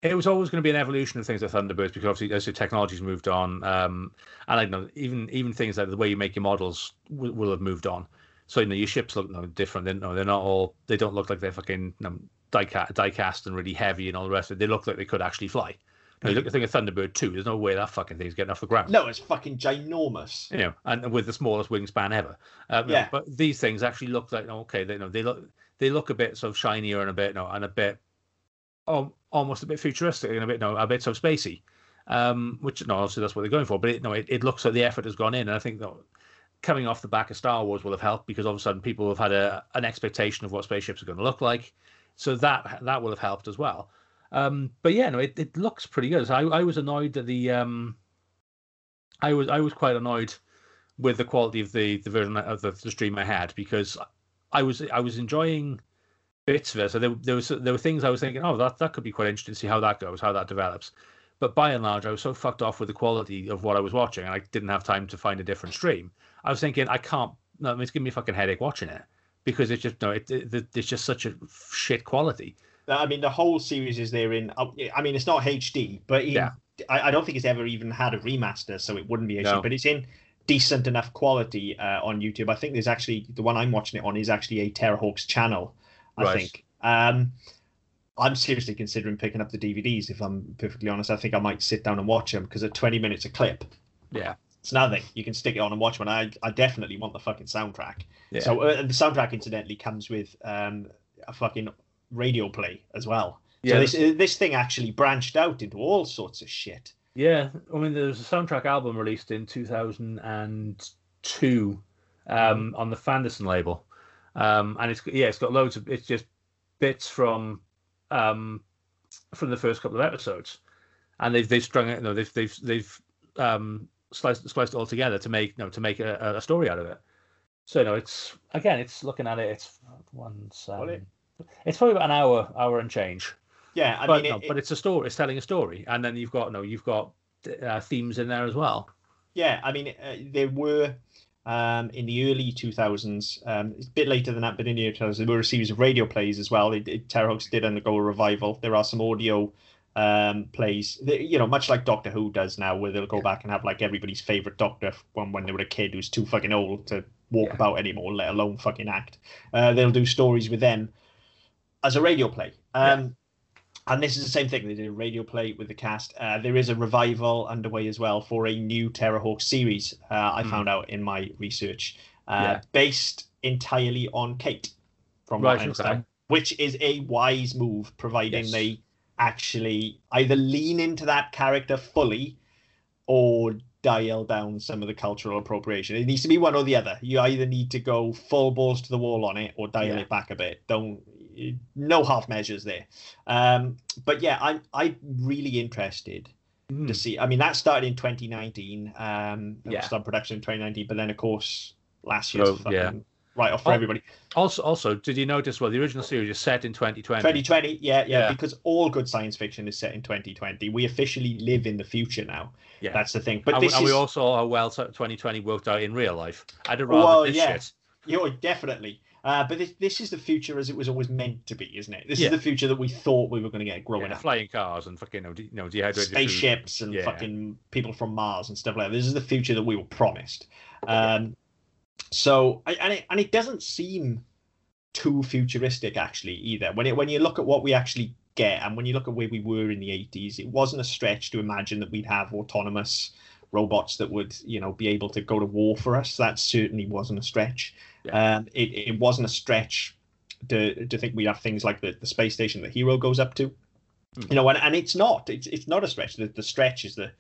it was always going to be an evolution of things like Thunderbirds because obviously as the technology's moved on, um, and I know even even things like the way you make your models will, will have moved on. So you know your ships look no different. They, no, they're not all. They don't look like they're fucking you know, die, ca- die cast and really heavy and all the rest of it. They look like they could actually fly. You, know, you look at the thing of Thunderbird two. There's no way that fucking thing's getting off the ground. No, it's fucking ginormous. you know, and with the smallest wingspan ever. Um, you know, Yeah. but these things actually look like okay, they you know they look they look a bit sort of shinier and a bit you know, and a bit almost a bit futuristic and a bit no a bit so spacey. Um, which no, obviously that's what they're going for. But it, no, it, it looks like the effort has gone in, and I think that coming off the back of Star Wars will have helped because all of a sudden people have had a an expectation of what spaceships are going to look like, so that that will have helped as well. Um, but yeah, no, it, it looks pretty good. So I, I was annoyed that the um, I was I was quite annoyed with the quality of the the version of the, the stream I had because I was I was enjoying bits of it. So there, there was there were things I was thinking, oh, that that could be quite interesting to see how that goes, how that develops. But by and large, I was so fucked off with the quality of what I was watching, and I didn't have time to find a different stream. I was thinking, I can't. No, it's giving me a fucking headache watching it because it's just no, it, it, it's just such a shit quality. I mean, the whole series is there in. I mean, it's not HD, but in, Yeah. I, I don't think it's ever even had a remaster, so it wouldn't be HD. No. But it's in decent enough quality uh, on YouTube. I think there's actually the one I'm watching it on is actually a Terrahawks channel. I Right. think. Um, I'm seriously considering picking up the DVDs. If I'm perfectly honest, I think I might sit down and watch them because at 20 minutes a clip, Yeah, it's nothing. You can stick it on and watch them. And I, I definitely want the fucking soundtrack. yeah. So uh, the soundtrack, incidentally, comes with um, a fucking radio play as well. yeah, so this uh, this thing actually branched out into all sorts of shit. Yeah, I mean, there was a soundtrack album released in 2002 um, on the Fanderson label, um, and it's yeah, it's got loads of it's just bits from um, from the first couple of episodes, and they've they've strung it, no, they've they've they've um, sliced spliced it all together to make no to make a, a story out of it. So no, it's again, it's looking at it, it's once um, it- it's probably about an hour hour and change Yeah, I but mean, no, it, but it's a story. It's telling a story, and then you've got no, you've got uh, themes in there as well. yeah, I mean, uh, there were um, in the early 2000s, um, it's a bit later than that, but in the early 2000s, there were a series of radio plays as well. It, it, did undergo a revival. There are some audio um, plays, the, you know, much like Doctor Who does now, where they'll go Yeah. back and have like everybody's favorite Doctor when when they were a kid who's too fucking old to walk Yeah. about anymore, let alone fucking act. Uh, they'll do stories with them as a radio play. Um, And this is the same thing. They did a radio play with the cast. Uh, there is a revival underway as well for a new Terrahawk series. Uh, I Hmm. found out in my research, uh, Yeah. based entirely on Kate, from Right, what I understand, okay. which is a wise move, providing Yes. they actually either lean into that character fully or dial down some of the cultural appropriation. It needs to be one or the other. You either need to go full balls to the wall on it or dial Yeah. it back a bit. Don't no half measures there. Um, but yeah, I'm I'm really interested Hmm. to see. I mean, that started in 2019. Um, Yeah. started production in 2019, but then of course last year's So, fucking yeah. right off for Oh, everybody. Also, also, did you notice? Well, the original series is set in 2020. 2020, yeah, yeah, Yeah. because all good science fiction is set in 2020. We officially live in the future now. Yeah. That's the thing. But and, this and is we all saw how well 2020 worked out in real life. I'd have rather Well, this yeah. shit. you know, definitely. Uh, but this, this is the future as it was always meant to be, isn't it? This Yeah. is the future that we thought we were going to get growing Yeah, up. flying cars and fucking, you know, de- you know food. spaceships and Yeah. fucking people from Mars and stuff like that. This is the future that we were promised. Um, so and it and it doesn't seem too futuristic actually either. When it when you look at what we actually get and when you look at where we were in the 80s, it wasn't a stretch to imagine that we'd have autonomous robots that would you know be able to go to war for us. That certainly wasn't a stretch. Yeah. Um, it it wasn't a stretch to to think we'd have things like the, the space station the hero goes up to you know, and, and it's not. It's it's not a stretch. The, the stretch is the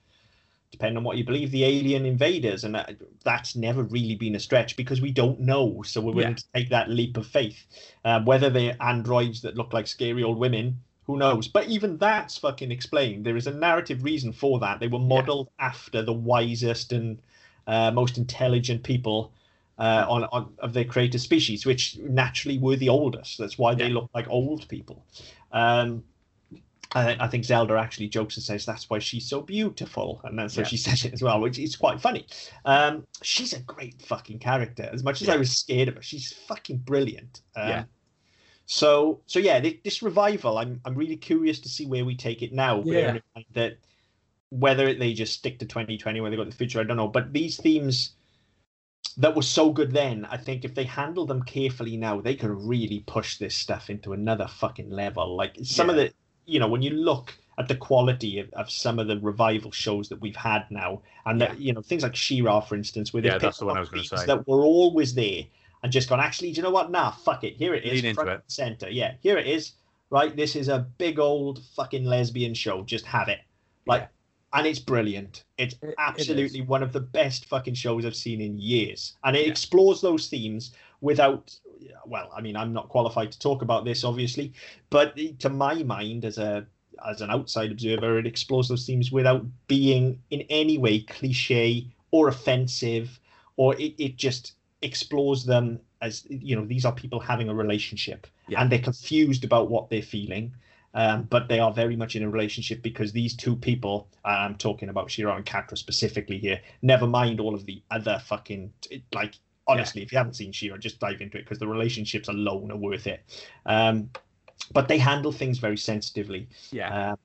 depending on what you believe, the alien invaders, and that, that's never really been a stretch because we don't know. So we're willing Yeah. to take that leap of faith. Uh, whether they're androids that look like scary old women, who knows? But even that's fucking explained. There is a narrative reason for that. They were modeled after the wisest and uh, most intelligent people. Uh, on, on of their created species, which naturally were the oldest. That's why they Yeah. look like old people. Um, I, I think Zelda actually jokes and says that's why she's so beautiful, and that's how Yeah. she <laughs> says it as well, which is quite funny. Um, she's a great fucking character. As much as I was scared of her, she's fucking brilliant. Um, Yeah. So so yeah, thi- this revival, I'm I'm really curious to see where we take it now. Yeah. bearing in mind That whether they just stick to 2020, whether they go to the future, I don't know. But these themes that were so good then, I think if they handle them carefully now, they could really push this stuff into another fucking level. Like some of the, you know, when you look at the quality of, of some of the revival shows that we've had now, and that you know things like She-Ra, for instance, where they Yeah, that's the one I up was gonna say. that were always there and just gone. Actually, do you know what? Nah, fuck it. Here it is, Lean front it. center. Yeah, here it is. Right, this is a big old fucking lesbian show. Just have it. Like, Yeah. And it's brilliant. It's It- it absolutely one of the best fucking shows I've seen in years, and it Yeah. explores those themes without. Well, I mean, I'm not qualified to talk about this, obviously, but to my mind, as a as an outside observer, it explores those themes without being in any way cliche or offensive, or it, it just explores them as you know these are people having a relationship Yeah. and they're confused about what they're feeling um, but they are very much in a relationship because these two people i'm talking about She-Ra and Catra specifically here never mind all of the other fucking like honestly if you haven't seen She-Ra just dive into it because the relationships alone are worth it um, but they handle things very sensitively Yeah. um,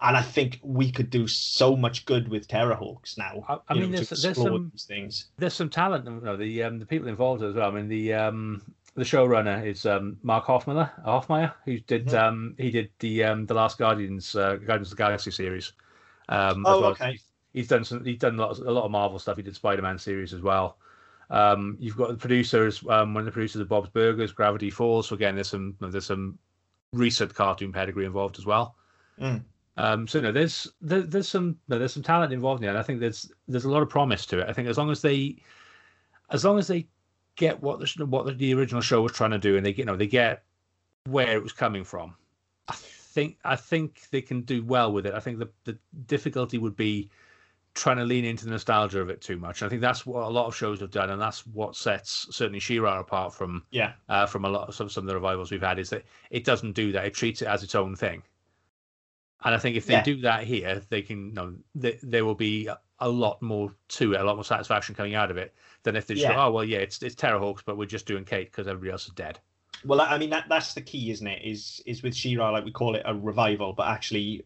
and I think we could do so much good with Terrahawks now. I- I mean, know, there's- there's some- these things. there's some talent. You know, the um, the people involved as well. I mean, the um, the showrunner is um, Mark Hoffmeier, Hoffmeier, who did Mhm. um, he did the um, the Last Guardians uh, Guardians of the Galaxy series. Um, Oh, as well. okay. He's, he's done some. He's done a lot, a lot of Marvel stuff. He did Spider Man series as well. Um, you've got the producers. Um, one of the producers of Bob's Burgers, Gravity Falls. So again, there's some there's some recent cartoon pedigree involved as well. Mm. Um, so no, there's there, there's some no, there's some talent involved in it. And I think there's there's a lot of promise to it. I think as long as they as long as they get what the what the, the original show was trying to do, and they get you know they get where it was coming from, I think I think they can do well with it. I think the the difficulty would be trying to lean into the nostalgia of it too much. I think that's what a lot of shows have done, and that's what sets certainly She-Ra apart from Yeah, uh, from a lot of some, some of the revivals we've had is that it doesn't do that. It treats it as its own thing. And I think if they Yeah. do that here, they can, you know, th- there will be a, lot more to it, a lot more satisfaction coming out of it than if they just Yeah. go, oh well, yeah, it's it's Terrahawks, but we're just doing Kate because everybody else is dead. well, I mean that that's the key, isn't it? Is is with She-Ra, like we call it a revival, but actually,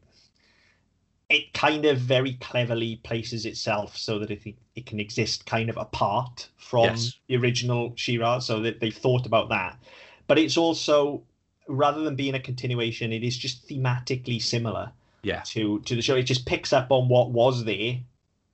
it kind of very cleverly places itself so that it it can exist kind of apart from Yes. the original She-Ra, so that they've thought about that. But it's also rather than being a continuation, it is just thematically similar Yeah. to to the show. It just picks up on what was there.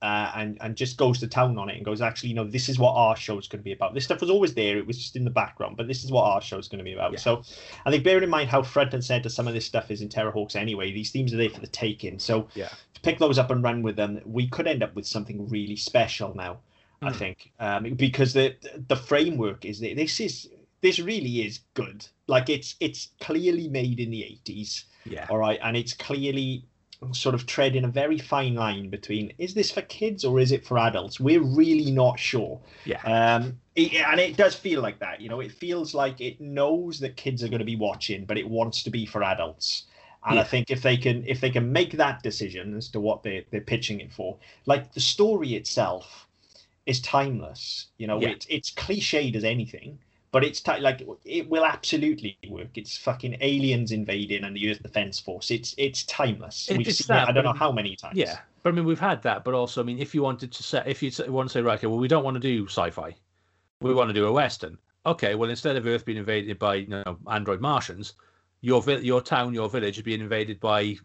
Uh, and and just goes to town on it and goes actually you know this is what our show is going to be about this stuff was always there it was just in the background but this is what our show is going to be about Yeah. so I think bearing in mind how front and center some of this stuff is in Terrahawks anyway these themes are there for the taking so Yeah. to pick those up and run with them we could end up with something really special now I Mm. think um, because the the framework is there this is this really is good like it's it's clearly made in the 80s Yeah. all right and it's clearly sort of treading a very fine line between is this for kids or is it for adults we're really not sure Yeah. um it, and it does feel like that you know it feels like it knows that kids are going to be watching but it wants to be for adults and i think if they can if they can make that decision as to what they, they're pitching it for like the story itself is timeless you know Yeah. it's it's cliched as anything but it's ti like it will absolutely work. It's fucking aliens invading and the Earth Defense Force. It's it's timeless. It- We've it's seen that, it, I don't know how many times. Yeah, but I mean, we've had that, but also, I mean, if you wanted to set, if you want to say, right, okay, well, we don't want to do sci-fi, we want to do a western. Okay, well, instead of Earth being invaded by you know android Martians, your vi- your town, your village is being invaded by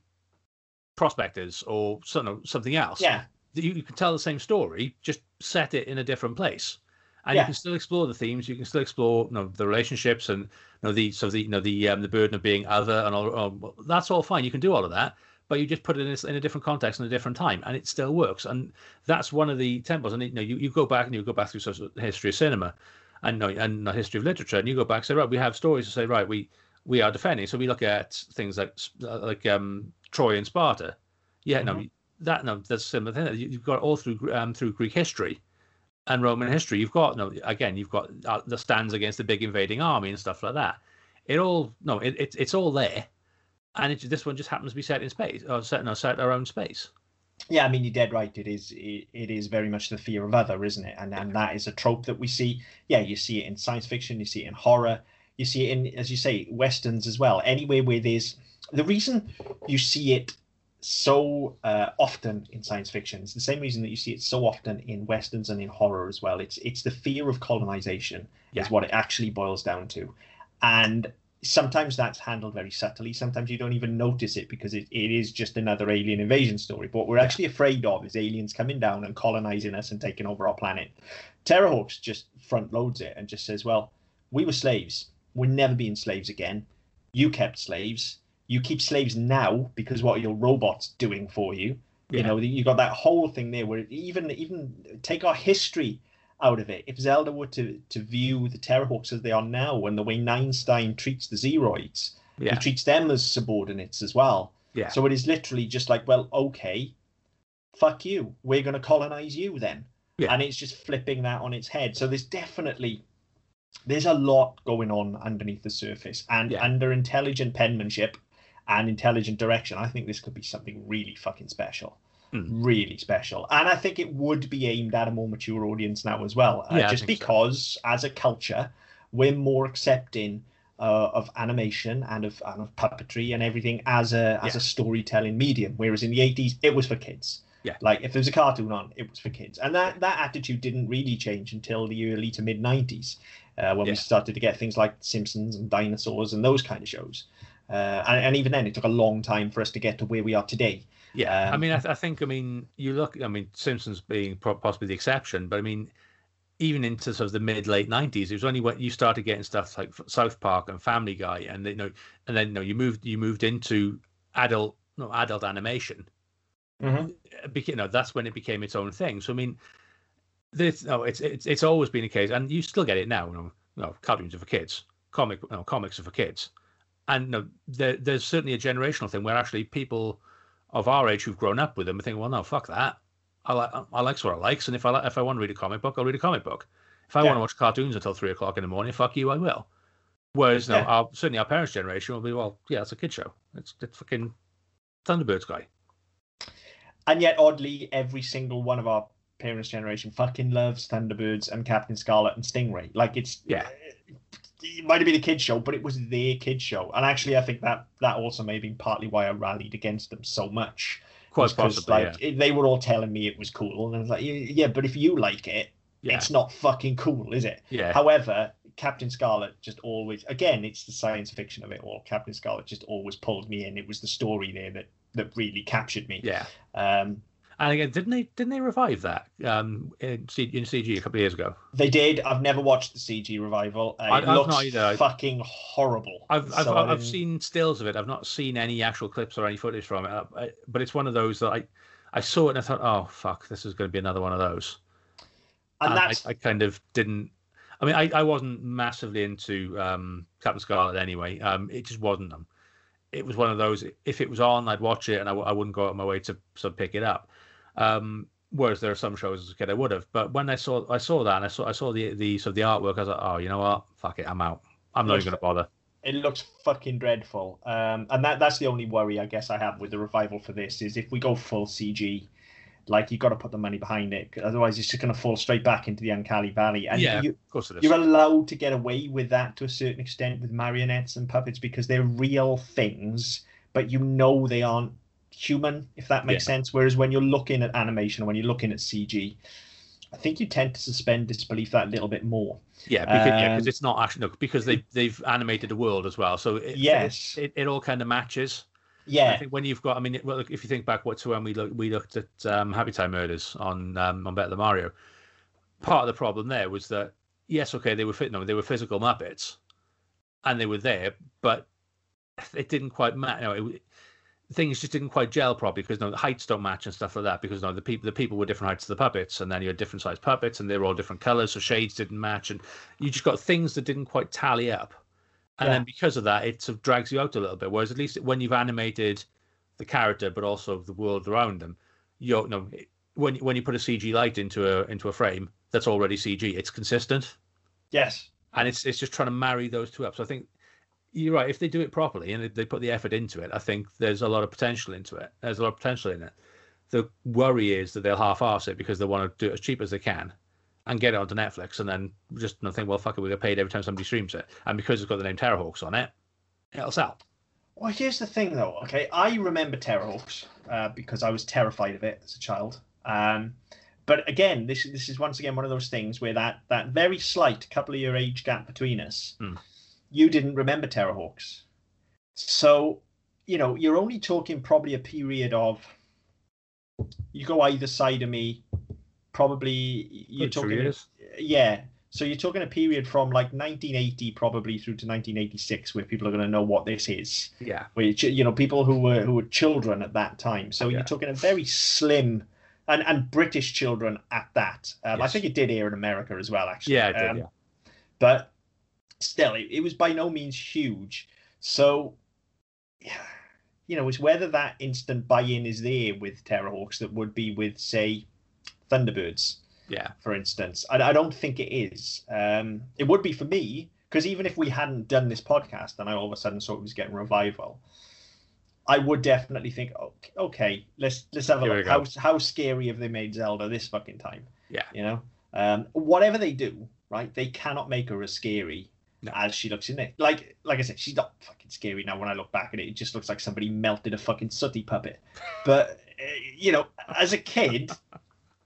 prospectors or some, something else. yeah, you, you can tell the same story, just set it in a different place, and Yeah. you can still explore the themes. You can still explore you know, the relationships and you know, the so the you know the um, the burden of being other and all. all that's all fine. You can do all of that, but you just put it in a, in a different context and a different time, and it still works. And that's one of the temples. And you know, you, you go back and you go back through sort of history of cinema, and no, and the history of literature, and you go back and say, right, we have stories to say, right, we we are defending. So we look at things like like um, Troy and Sparta. Yeah, no, Mhm. that no, that's a similar thing. You- You've got all through um, through Greek history and Roman history. You've got no again. You've got uh, the stands against the big invading army and stuff like that. It all no, it, it it's all there, and it, this one just happens to be set in space or set no set our own space. yeah. I mean, you're dead right. It is it, it is very much the fear of other, isn't it? And and that is a trope that we see. Yeah, you see it in science fiction. You see it in horror. You see it in, as you say, westerns as well. Anywhere where there's the reason you see it so uh, often in science fiction. It's the same reason that you see it so often in westerns and in horror as well. It's it's the fear of colonization Yeah. is what it actually boils down to, and sometimes that's handled very subtly. Sometimes you don't even notice it because it, it is just another alien invasion story. But what we're Yeah. actually afraid of is aliens coming down and colonizing us and taking over our planet. Terrahawks just front loads it and just says, well, we were slaves. We're never being slaves again. You kept slaves. You keep slaves now because what are your robots doing for you? You know, you got that whole thing there where even even take our history out of it. If Zelda were to to view the Terrahawks as they are now, and the way Ninestein treats the Zeroids, Yeah, he treats them as subordinates as well. yeah, So it is literally just like, well, okay, fuck you. We're going to colonize you then. Yeah. And it's just flipping that on its head. So there's definitely there's a lot going on underneath the surface, and Yeah. under intelligent penmanship and intelligent direction, I think this could be something really fucking special. Hmm. Really special, and I think it would be aimed at a more mature audience now as well. uh, Yeah, just think so. because, as a culture, we're more accepting uh, of animation and of, and of puppetry and everything as a as Yeah. a storytelling medium. Whereas in the eighties, it was for kids. Yeah. Like if there was a cartoon on, it was for kids, and that that attitude didn't really change until the early to mid nineties, uh, when Yeah. we started to get things like Simpsons and dinosaurs and those kind of shows. Uh, and, and even then, it took a long time for us to get to where we are today. yeah. I Um, mean, I, th- I think, I mean, you look, I mean, Simpsons being pro- possibly the exception, but I mean, even into sort of the mid late nineties, it was only when you started getting stuff like South Park and Family Guy, and you know, and then you know, you moved you moved into adult no adult animation. uh, beca- you know that's when it became its own thing. So I mean, this no, it's it's it's always been a case, and you still get it now. You know, know cartoons are for kids, comic know, comics are for kids, and there, there's certainly a generational thing where actually people of our age who've grown up with them think, well, no, fuck that. I like I like what I likes, and if I li- if I want to read a comic book, I'll read a comic book. If I Yeah. want to watch cartoons until three o'clock in the morning, fuck you, I will. Whereas, no, our, certainly our parents' generation will be, well, yeah, it's a kid show. It's it's fucking Thunderbirds guy. And yet, oddly, every single one of our parents' generation fucking loves Thunderbirds and Captain Scarlet and Stingray. Like it's Yeah. Uh, It might have been a kid show, but it was their kid show. And actually, I think that that also may have been partly why I rallied against them so much. Quite possibly, like it- they were all telling me it was cool, and I was like, yeah, yeah, but if you like it, Yeah, it's not fucking cool, is it? yeah, However, Captain Scarlet just always, again, it's the science fiction of it all. Captain Scarlet just always pulled me in. It was the story there that that really captured me. yeah. Um, And again, didn't they didn't they revive that um, in, C, in CG a couple of years ago? they did. I've never watched the CG revival. Uh, I- it I've looks not either. Fucking horrible. I've I've, So I I've seen stills of it. I've not seen any actual clips or any footage from it. Uh, I, but it's one of those that I I saw it and I thought, oh fuck, this is going to be another one of those. and And I, that's I kind of didn't. I mean, I, I wasn't massively into um, Captain Scarlet anyway. Um, it just wasn't them. It was one of those. If it was on, I'd watch it, and I, I wouldn't go out of my way to sort of pick it up. Um, whereas there are some shows as a kid I would have. But when I saw I saw that and I saw I saw the the sort of the artwork, I was like, oh, you know what? Fuck it, I'm out. I'm not even going to bother. it looks fucking dreadful. Um, and that that's the only worry I guess I have with the revival for this is if we go full CG, like you got to put the money behind it. Otherwise, it's just going to fall straight back into the uncanny valley. And Yeah. you, Of course it is. you're allowed to get away with that to a certain extent with marionettes and puppets because they're real things, but you know they aren't human, if that makes sense. Whereas when you're looking at animation, when you're looking at CG, I think you tend to suspend disbelief that little bit more. Yeah, because yeah, 'cause Um, it's not actually no, because they they've animated the world as well, so it, Yes. it, it, it all kind of matches. I Yeah, think when you've got, I mean, well, if you think back what to when we looked we looked at um, Happy Time Murders on um, on Better Than Mario, part of the problem there was that yes, okay, they were fit, no, they were physical Muppets, and they were there, but it didn't quite match. No, it, things just didn't quite gel properly because no, the heights don't match and stuff like that. Because no, the people the people were different heights to the puppets, and then you had different sized puppets, and they were all different colors, so shades didn't match, and you just got things that didn't quite tally up. And Yeah. then because of that, it sort of drags you out a little bit. Whereas at least when you've animated the character, but also the world around them, you know, when when you put a CG light into a into a frame that's already CG, it's consistent yes. and it's it's just trying to marry those two up. So I think you're right. If they do it properly and they, put the effort into it, I think there's a lot of potential into it. There's a lot of potential in it. The worry is that they'll half-ass it because they want to do it as cheap as they can and get it onto Netflix, and then just you know, think, well, fuck it, we get paid every time somebody streams it, and because it's got the name Terrahawks on it, it'll sell. Well, here's the thing, though. Okay, I remember Terrahawks uh, because I was terrified of it as a child. Um, but again, this this is once again one of those things where that that very slight couple of year age gap between us, Hmm. You didn't remember Terrahawks, so you know you're only talking probably a period of. You go either side of me, probably you're Good talking yeah. So you're talking a period from like 1980 probably through to 1986 where people are going to know what this is. Yeah, Which you know people who were who were children at that time. So Yeah. you're talking a very slim and and British children at that. Um, I think it did air in America as well actually. yeah, it did. Um, yeah. But still, it, it was by no means huge. So you know, it's whether that instant buy-in is there with Terrahawks that would be with say Thunderbirds Yeah, for instance. I, I don't think it is. Um, it would be for me because even if we hadn't done this podcast and I all of a sudden saw it was getting revival, I would definitely think, okay, okay let's let's have a Here look. How how scary have they made Zelda this fucking time? Yeah. you know, um, whatever they do, right? They cannot make her as scary. As she looks in it. Like like I said, she's not fucking scary now. When I look back at it, it just looks like somebody melted a fucking sooty puppet. <laughs> But uh, you know, as a kid,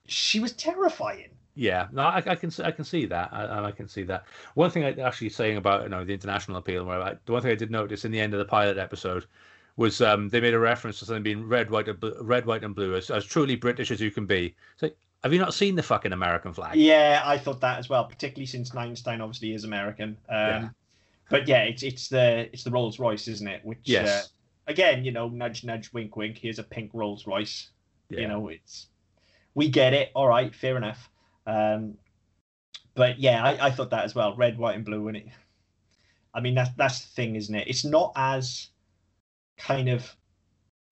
she was terrifying. Yeah, no, I, I can I can see that, I, I can see that. One thing I actually saying about you know the international appeal, where I, the one thing I did notice in the end of the pilot episode was um, they made a reference to something being red, white, and blue, red, white, and blue, as, as truly British as you can be. It's like, have you not seen the fucking American flag? Yeah, I thought that as well, particularly since Ninestein obviously is American. Um, Yeah. But yeah, it's it's the it's the Rolls Royce, isn't it? Which Yes. uh, again, you know, nudge nudge, wink wink. Here's a pink Rolls Royce. Yeah. You know, it's we get it. All right, fair enough. Um, but yeah, I, I thought that as well. Red, white, and blue, and it. I mean, that's that's the thing, isn't it? It's not as kind of,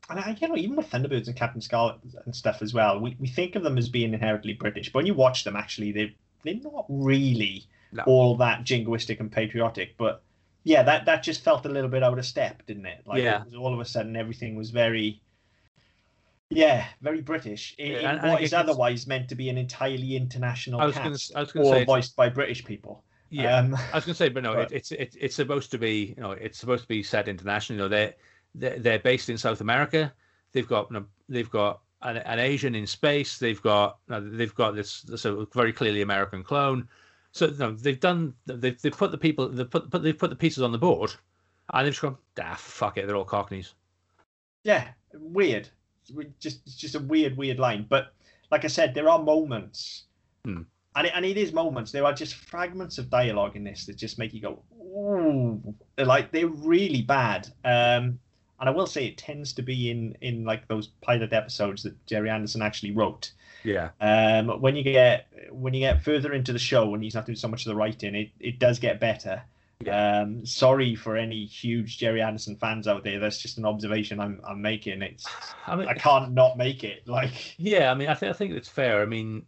and I, you know, even with Thunderbirds and Captain Scarlet and stuff as well, we, we think of them as being inherently British, but when you watch them, actually, they they're not really No. all that jingoistic and patriotic. But yeah, that that just felt a little bit out of step, didn't it? Like Yeah. it all of a sudden everything was very. Yeah, very British. In, Yeah, and- and what I it's- otherwise meant to be an entirely international I was cast, to I was all say voiced by British people. yeah. Um, I was going to say, but no, <laughs> But- it, it's it, it's supposed to be, you know, it's supposed to be set internationally. You know, they're, they're based in South America. they've got they've got an, an, Asian in space. They've got they've got this, this very clearly American clone. So they've done they've, they've put the people they put, put they've put the pieces on the board, and they've just gone, ah, fuck it, they're all Cockneys. Yeah, weird. Just it's just a weird, weird line. But like I said, there are moments, hmm. and it, and it is moments. There are just fragments of dialogue in this that just make you go, ooh, they're like they're really bad. Um, and I will say it tends to be in in like those pilot episodes that Gerry Anderson actually wrote. Yeah. Um, when you get when you get further into the show, when he's not doing so much of the writing, it it does get better. Yeah. Um, sorry for any huge Gerry Anderson fans out there. That's just an observation I'm I'm making. It's I mean I can't not make it. Like yeah, I mean I think I think it's fair. I mean,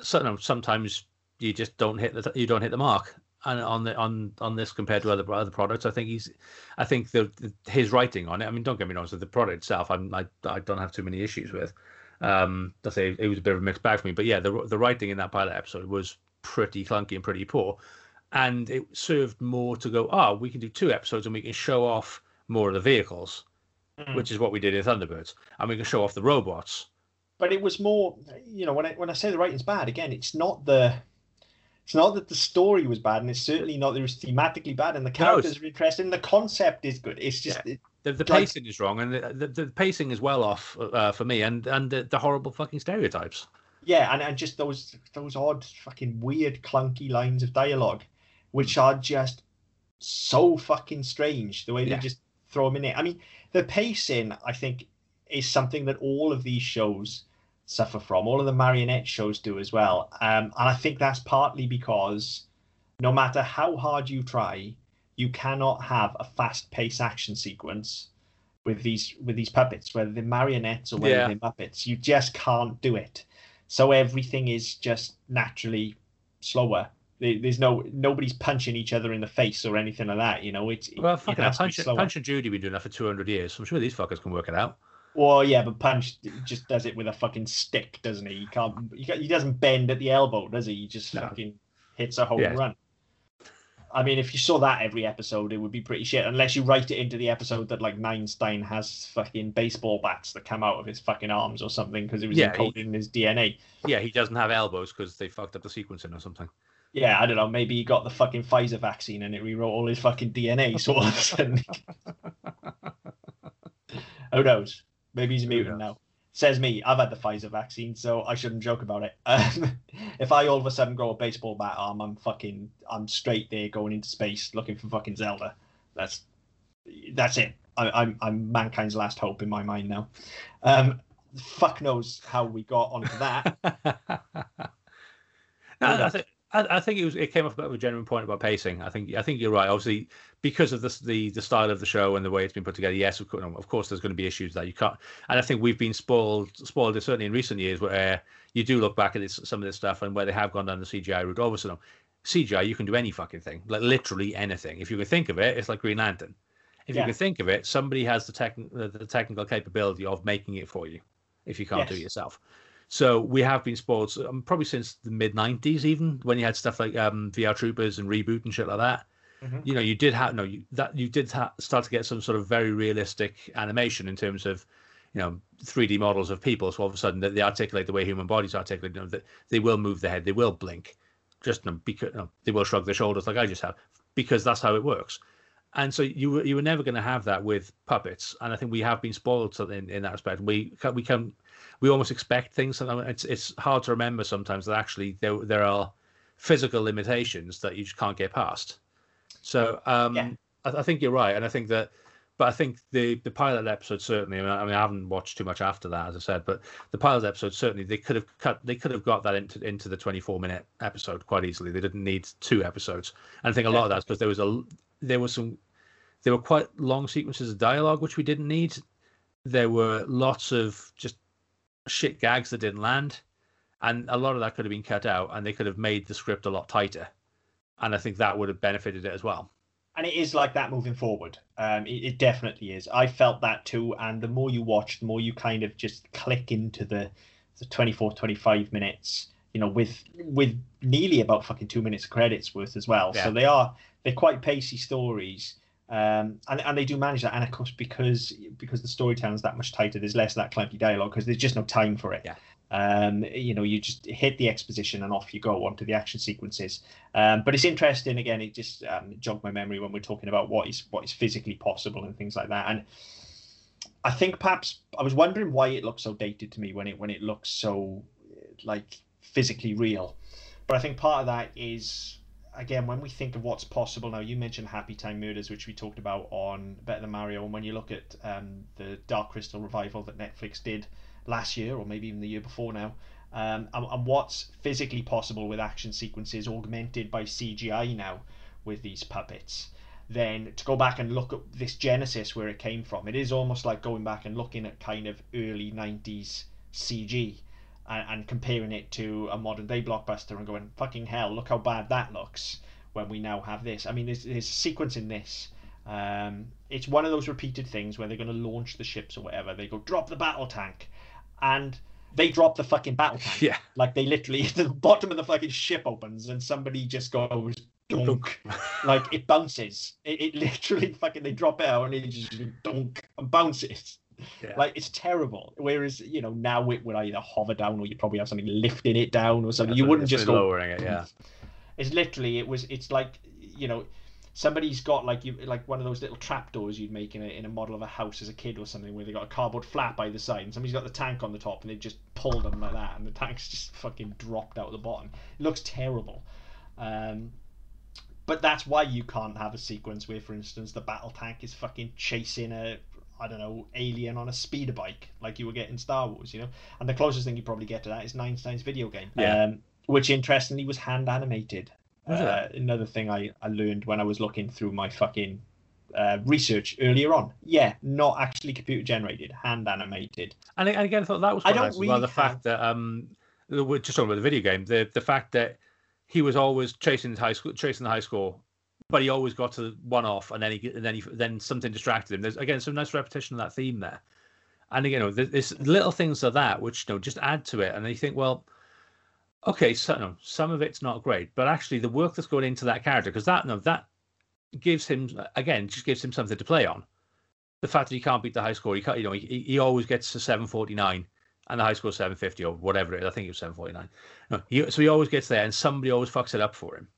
sometimes you just don't hit the you don't hit the mark, and on the on on this compared to other other products. I think he's, I think the, the his writing on it. I mean, don't get me wrong. So the product itself, I'm I, I don't have too many issues with. Um, I say it was a bit of a mixed bag for me, but yeah, the the writing in that pilot episode was pretty clunky and pretty poor, and it served more to go. Oh, we can do two episodes and we can show off more of the vehicles, mm. which is what we did in Thunderbirds, and we can show off the robots. But it was more, you know, when I when I say the writing's bad, again, it's not the it's not that the story was bad, and it's certainly not that it was thematically bad, and the characters no, are interesting. The concept is good. It's just yeah. it, the, the like, pacing is wrong, and the, the, the, pacing is well off uh, for me, and and the, the horrible fucking stereotypes. Yeah, and, and just those those odd fucking weird clunky lines of dialogue, which are just so fucking strange. The way they yeah. just throw them in it. I mean, the pacing, I think, is something that all of these shows suffer from. All of the marionette shows do as well. Um, and I think that's partly because no matter how hard you try, you cannot have a fast-paced action sequence with these with these puppets, whether they're marionettes or whether yeah. they're Muppets. You just can't do it. So everything is just naturally slower. There's no nobody's punching each other in the face or anything like that. You know, it's well, fucking it punch, punch and Judy we've been doing that for two hundred years. I'm sure these fuckers can work it out. Well, yeah, but Punch just does it with a fucking stick, doesn't he? He can't. He doesn't bend at the elbow, does he? He just no. fucking hits a home yeah. run. I mean, if you saw that every episode, it would be pretty shit. Unless you write it into the episode that like Ninestein has fucking baseball bats that come out of his fucking arms or something because it was yeah, encoded he, in his DNA. Yeah, he doesn't have elbows because they fucked up the sequencing or something. Yeah, I don't know. Maybe he got the fucking Pfizer vaccine and it rewrote all his fucking DNA. So all of a <laughs> sudden, <laughs> who knows? Maybe he's a mutant now. Says me. I've had the Pfizer vaccine, so I shouldn't joke about it. Um, <laughs> if I all of a sudden grow a baseball bat arm, I'm fucking, I'm straight there going into space looking for fucking Zelda. That's, that's it. I, am I'm, I'm mankind's last hope in my mind now. Um, fuck knows how we got onto that. no, I think I, I, think it was it came off a bit of a genuine point about pacing. I think I think you're right. Obviously, because of this, the the style of the show and the way it's been put together, yes, of course, of course there's going to be issues that you can't. And I think we've been spoiled spoiled certainly in recent years where you do look back at this, some of this stuff and where they have gone down the CGI route. Of CGI you can do any fucking thing, like literally anything. If you can think of it, it's like Green Lantern. If yeah. you can think of it, somebody has the, tech, the, the technical capability of making it for you. If you can't yes. do it yourself. So we have been spoiled um, probably since the mid '90s, even when you had stuff like um, VR Troopers and Reboot and shit like that. Mm-hmm. You know, you did have no, you, that you did ha- start to get some sort of very realistic animation in terms of, you know, 3D models of people. So all of a sudden, they, they articulate the way human bodies articulate. You know, that they will move their head, they will blink, just you know, because you know, they will shrug their shoulders like I just have, because that's how it works. And so you were you were never going to have that with puppets, and I think we have been spoiled in, in that respect. We we can we almost expect things. And it's it's hard to remember sometimes that actually there there are physical limitations that you just can't get past. So um, yeah. I, I, think you're right, and I think that. But I think the the pilot episode certainly. I mean, I mean, I haven't watched too much after that, as I said. But the pilot episode certainly they could have cut. They could have got that into into the 24 minute episode quite easily. They didn't need two episodes. And I think a lot of that's because there was a there were some there were quite long sequences of dialogue which we didn't need. There were lots of just shit gags that didn't land, and a lot of that could have been cut out, and they could have made the script a lot tighter, and I think that would have benefited it as well. And it is like that moving forward. Um, it, it definitely is. I felt that too, and the more you watch, the more you kind of just click into the the 24, 25 minutes. You know, with with nearly about fucking two minutes of credits worth as well. Yeah. So they are they're quite pacey stories. Um, and, and they do manage that, and of course because because the storytelling is that much tighter, there's less of that clunky dialogue because there's just no time for it. Yeah. Um, you know, you just hit the exposition and off you go onto the action sequences. Um, but it's interesting. Again, it just um, jogged my memory when we're talking about what is what is physically possible and things like that. And I think perhaps I was wondering why it looks so dated to me when it when it looks so like physically real. But I think part of that is again when we think of what's possible now. You mentioned Happy Time Murders, which we talked about on Better Than Mario, and when you look at um, the Dark Crystal revival that Netflix did last year or maybe even the year before now. Um, and, and what's physically possible with action sequences augmented by CGI now with these puppets then to go back and look at this genesis where it came from it is almost like going back and looking at kind of early 90s cg and, and comparing it to a modern day blockbuster and going fucking hell look how bad that looks when we now have this i mean there's, there's a sequence in this um, it's one of those repeated things where they're going to launch the ships or whatever they go drop the battle tank and they drop the fucking battle tank. Yeah. Like they literally, <laughs> the bottom of the fucking ship opens and somebody just goes dunk. <laughs> like it bounces. It, it literally fucking, they drop it out and it just dunk and bounces. Yeah. Like it's terrible. Whereas, you know, now it would either hover down or you probably have something lifting it down or something. you wouldn't just go lowering it, yeah. It's literally, it was, it's like, you know, somebody's got like you like one of those little trapdoors you'd make in a, in a model of a house as a kid or something where they got a cardboard flap by the side and somebody's got the tank on the top and they've just pulled them like that and the tank's just fucking dropped out the bottom it looks terrible um, but that's why you can't have a sequence where for instance the battle tank is fucking chasing a I don't know, alien on a speeder bike like you would get in Star Wars, you know. And the closest thing you probably get to that is Ninestein's video game, Yeah. um, which interestingly was hand animated. Was? Uh, another thing I, I learned when I was looking through my fucking uh, research earlier on. Yeah, not actually computer generated, hand animated. And, and again, I thought that was I don't nice as well. really The fact that um, we're just talking about the video game. The the fact that he was always chasing the high school, chasing the high score, but he always got to one off, and then he and then he then something distracted him. There's again some nice repetition of that theme there, and again, you know, there's, there's little things like that which you know just add to it, and then you think, well, okay, so no, some of it's not great, but actually the work that's going into that character, because that no that gives him again just gives him something to play on. The fact that he can't beat the high score, he can't, you know, he, he always gets to 749 and the high score 750 or whatever it is. I think it was 749. No, he, so he always gets there and somebody always fucks it up for him.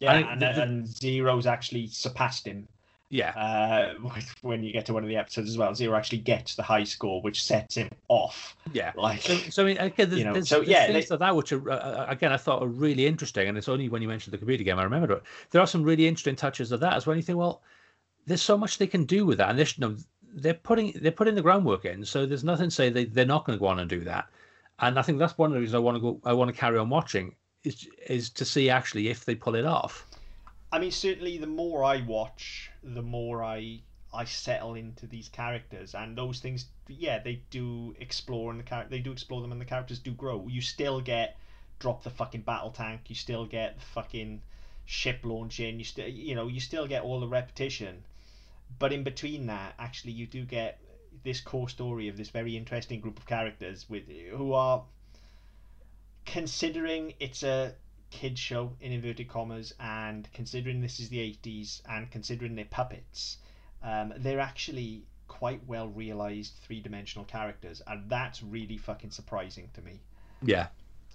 Yeah, and, the- the- and Zero's actually surpassed him Yeah. uh, <laughs> when you get to one of the episodes as well. Zero actually gets the high score, which sets him off. Yeah. Like, So, so I mean, again, there's, You know, there's, so, there's yeah, things they- like that which are uh, again I thought are really interesting, and it's only when you mentioned the computer game I remembered it. There are some really interesting touches of that as well. You think, well, there's so much they can do with that, and this, you know, they're putting they're putting the groundwork in, so there's nothing to say they they're not going to go on and do that. And I think that's one of the reasons I want to go. I want to carry on watching is is to see actually if they pull it off. I mean, certainly the more I watch, the more I I settle into these characters, and those things, yeah, they do explore, and the character they do explore them, and the characters do grow. You still get drop the fucking battle tank. You still get the fucking ship launching. You still, you know, you still get all the repetition, but in between that, actually, you do get this core story of this very interesting group of characters with who are considering it's a kid show in inverted commas and considering this is the 80s and considering they're puppets um, they're actually quite well realized three-dimensional characters and that's really fucking surprising to me Yeah.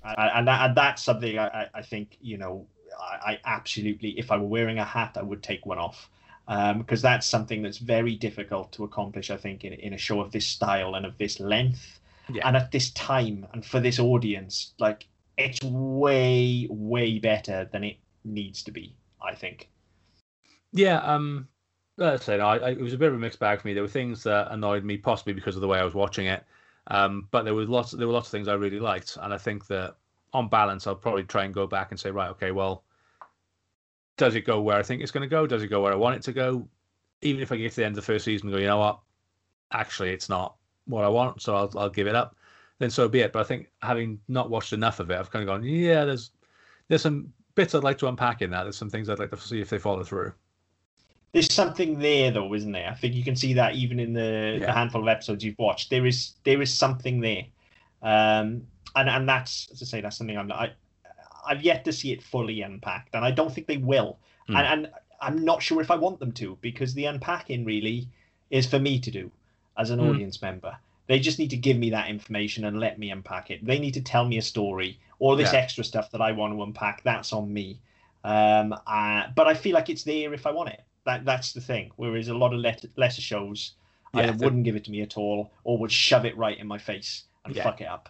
and, and, that, and that's something I, I- think you know I, I absolutely if I were wearing a hat I would take one off because that's something that's very difficult to accomplish I think in, in a show of this style and of this length Yeah. and at this time and for this audience like it's way way better than it needs to be I think Yeah, um, I say, no, I, I, it was a bit of a mixed bag for me. There were things that annoyed me, possibly because of the way I was watching it. Um, but there was lots, there were lots of things I really liked, and I think that on balance, I'll probably try and go back and say, right, okay, well, does it go where I think it's going to go? Does it go where I want it to go? Even if I get to the end of the first season and go, you know what, actually, it's not what I want, so I'll, I'll give it up. Then so be it. But I think having not watched enough of it, I've kind of gone, yeah, there's there's some bits I'd like to unpack in that. There's some things I'd like to see if they follow through. there's something there though isn't there i think you can see that even in the, Yeah. the handful of episodes you've watched there is there is something there um and and that's as i say that's something i'm not I, i've yet to see it fully unpacked and i don't think they will Hmm. and and I'm not sure if I want them to because the unpacking really is for me to do as an Hmm. audience member. They just need to give me that information and let me unpack it. They need to tell me a story. All this Yeah. extra stuff that I want to unpack, that's on me. Um, uh, but I feel like it's there if I want it. That that's the thing. Whereas a lot of let- lesser shows Yeah, either wouldn't give it to me at all or would shove it right in my face and Yeah. fuck it up.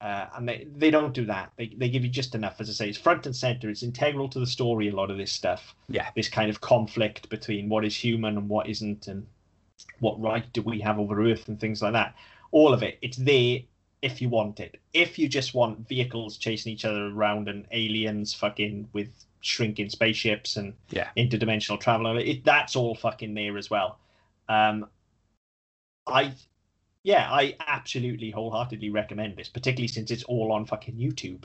Uh, and they, they don't do that. They, they give you just enough. As I say, it's front and center. It's integral to the story. A lot of this stuff. Yeah. This kind of conflict between what is human and what isn't, and what right do we have over Earth and things like that. All of it. It's there if you want it. If you just want vehicles chasing each other around and aliens fucking with shrinking spaceships and Yeah. interdimensional travel, it, that's all fucking there as well. Um, I, yeah, I absolutely wholeheartedly recommend this, particularly since it's all on fucking YouTube.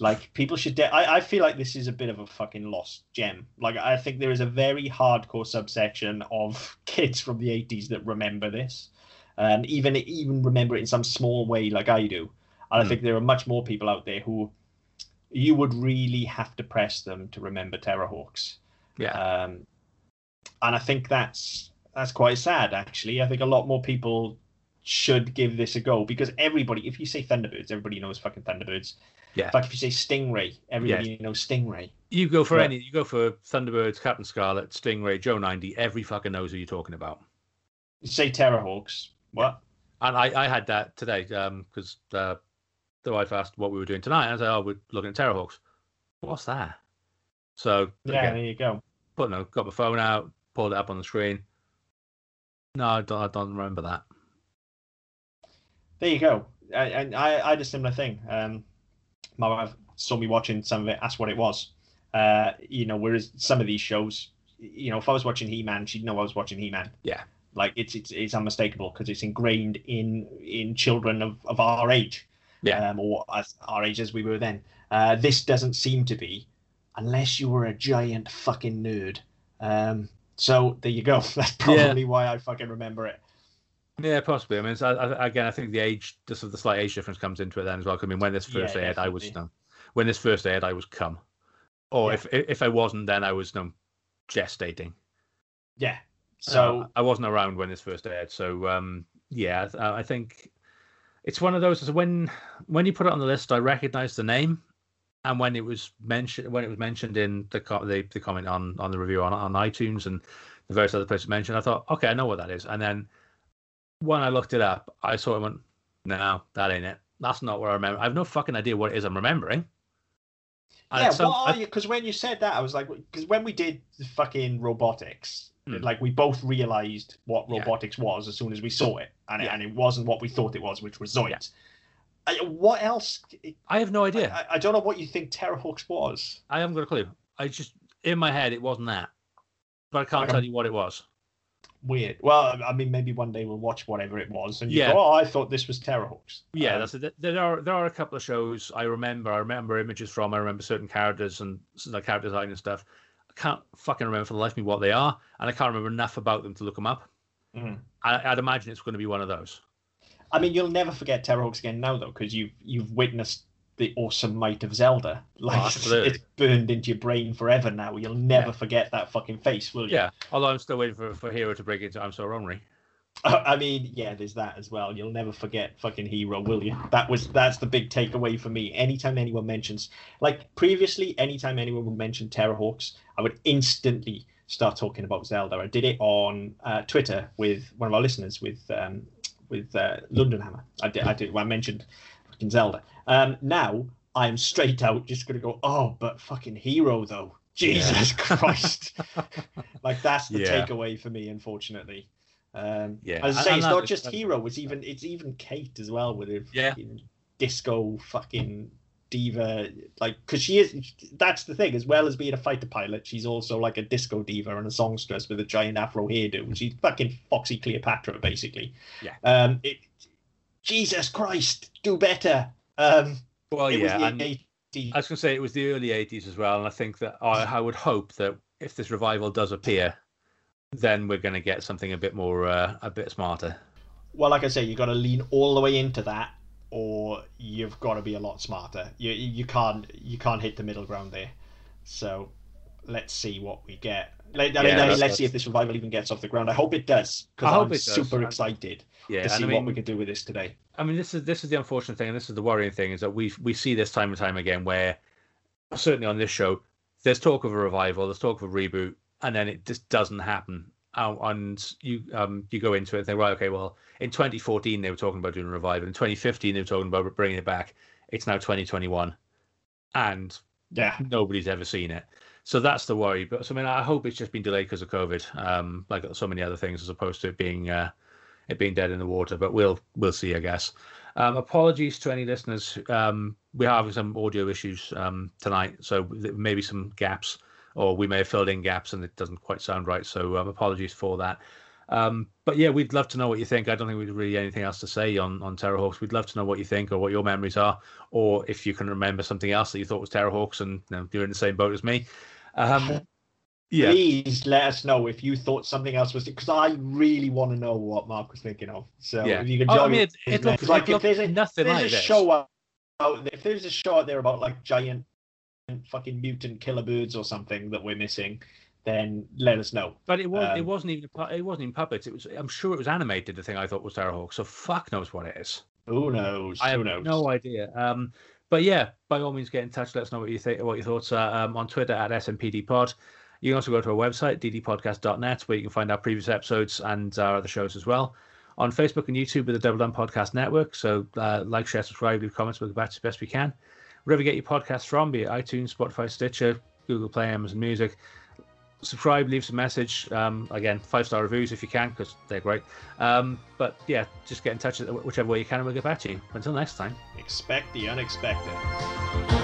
Like people should. De- I I feel like this is a bit of a fucking lost gem. Like I think there is a very hardcore subsection of <laughs> kids from the '80s that remember this, and even even remember it in some small way, like I do. And I Hmm. think there are much more people out there who you would really have to press them to remember Terrahawks. Yeah. Um, and I think that's that's quite sad actually. I think a lot more people should give this a go because everybody, if you say Thunderbirds, everybody knows fucking Thunderbirds. Yeah. Fact, if you say Stingray, everybody knows Stingray. You go for Yeah. any. You go for Thunderbirds, Captain Scarlet, Stingray, Joe ninety. Every fucking knows who you're talking about. You say Terrahawks, what? And I, I had that today because uh, the wife asked what we were doing tonight. And I said, "Oh, we're looking at Terrahawks." What's that? So Yeah, again, there you go. put no, got my phone out, pulled it up on the screen. No, I don't, I don't remember that. There you go. I- And I, I had a similar thing. Um, my wife saw me watching some of it, asked what it was. Uh, you know, whereas some of these shows, you know, if I was watching He Man, she'd know I was watching He Man. Yeah. Like it's it's it's unmistakable because it's ingrained in in children of, of our age. Yeah. Um, or as our age as we were then. Uh, this doesn't seem to be, unless you were a giant fucking nerd. Um, so there you go. <laughs> That's probably why I fucking remember it. Yeah, possibly. I mean, it's, I, I, again, I think the age, just of the slight age difference comes into it then as well. I mean, when this first Yeah, aired, I was definitely. no, when this first aired, I was cum, or Yeah. if if I wasn't, then I was no, gestating. Yeah. So Uh, I wasn't around when this first aired, so um, yeah, I, I think it's one of those. When when you put it on the list, I recognized the name, and when it was mentioned when it was mentioned in the the, the comment on on the review on on iTunes and the various other places mentioned, I thought, okay, I know what that is. And then when I looked it up, I saw it and went, no, that ain't it. That's not what I remember. I have no fucking idea what it is I'm remembering. And yeah, what I- you? Because when you said that, I was like, because when we did the fucking Robotix, Hmm. like we both realized what Yeah. Robotix was as soon as we saw it, and it, and it wasn't what we thought it was, which was Zoids. I, what else? I have no idea. I, I don't know what you think Terrahawks was. I haven't got a clue. I just in my head it wasn't that, but I can't Like tell you what it was. Weird. Well, I mean, maybe one day we'll watch whatever it was, and you Yeah. go, "Oh, I thought this was Terrahawks." Yeah, Um, that's it. There are there are a couple of shows I remember. I remember images from. I remember certain characters and the character design and stuff. I can't fucking remember for the life of me what they are, and I can't remember enough about them to look them up. Mhm. I, I'd imagine it's going to be one of those. I mean, you'll never forget Terrahawks again now, though, because you've you've witnessed the awesome might of Zelda. <laughs> Like Oh, it's burned into your brain forever now. You'll never Yeah. forget that fucking face, will you? Yeah. Although I'm still waiting for for Hiro to break into I'm so ornery. I mean, yeah, there's that as well. You'll never forget fucking Hiro, will you? That was that's the big takeaway for me. Anytime anyone mentions, like previously, anytime anyone would mention Terrahawks, I would instantly start talking about Zelda. I did it on uh, Twitter with one of our listeners, with um, with uh, London Hammer. I did. I did. I mentioned fucking Zelda. Um, now I'm straight out just gonna go. Oh, but fucking Hiro though. Jesus <laughs> Christ! <laughs> like that's the Yeah. takeaway for me, unfortunately. Um, Yeah, as I say, and it's not just that- Hiro. It's even it's even Kate as well with her Yeah. fucking disco fucking diva. Like, because she is. That's the thing. As well as being a fighter pilot, she's also like a disco diva and a songstress with a giant afro hairdo. She's fucking Foxy Cleopatra, basically. Yeah. Um. It. Jesus Christ, do better. Um. Well, yeah. and- 80s. I was going to say it was the early 80s as well. And I think that I, I would hope that if this revival does appear, then we're going to get something a bit more, uh, a bit smarter. Well, like I say, you've got to lean all the way into that, or you've got to be a lot smarter. You you can't you can't hit the middle ground there. So let's see what we get. Let, I Yeah, mean, that's- let's see if this revival even gets off the ground. I hope it does because I'm it does. super I- excited Yeah, to see and I what we can do with this today. I mean, this is this is the unfortunate thing, and this is the worrying thing, is that we we see this time and time again, where certainly on this show, there's talk of a revival, there's talk of a reboot, and then it just doesn't happen. Uh, and you um you go into it and think, right, okay, well, in 2014 they were talking about doing a revival, in 2015 they were talking about bringing it back. It's now 2021, and Yeah, nobody's ever seen it. So that's the worry. But so, I mean, I hope it's just been delayed because of COVID, um, like so many other things, as opposed to it being uh, it being dead in the water. But we'll we'll see, I guess. Um, apologies to any listeners. Um, we're having some audio issues um, tonight, so maybe some gaps, or we may have filled in gaps and it doesn't quite sound right. So um, apologies for that. Um, but yeah, we'd love to know what you think. I don't think we've really anything else to say on on Terrahawks. We'd love to know what you think or what your memories are, or if you can remember something else that you thought was Terrahawks and you know, you're in the same boat as me. Um, <laughs> yeah, please let us know if you thought something else was because I really want to know what Mark was thinking of. So Yeah. if you can Oh, I mean, his it- it memory- looked- 'cause, like, if there's a, nothing there's like a this. show out, out there, if there's a show out there about like giant fucking mutant killer birds or something that we're missing, then let us know. but it was it um, wasn't even pu- it wasn't even puppets. It was I'm sure it was animated. The thing I thought was Terrahawks. So fuck knows what it is. Who knows? I Who have knows? no idea. Um, but yeah, by all means, get in touch. Let us know what you think, what your thoughts are um, on Twitter at SMPD Pod. You can also go to our website, ddpodcast.net, where you can find our previous episodes and our other shows as well. On Facebook and YouTube with the Double Down Podcast Network. So uh, like, share, subscribe, leave comments. We'll get back as best we can. Wherever you get your podcasts from, be it iTunes, Spotify, Stitcher, Google Play, Amazon Music. Subscribe, leave us a message. Um, again, five star reviews if you can, because they're great. Um, but yeah, just get in touch whichever way you can, and we'll get back to you. Until next time. Expect the unexpected.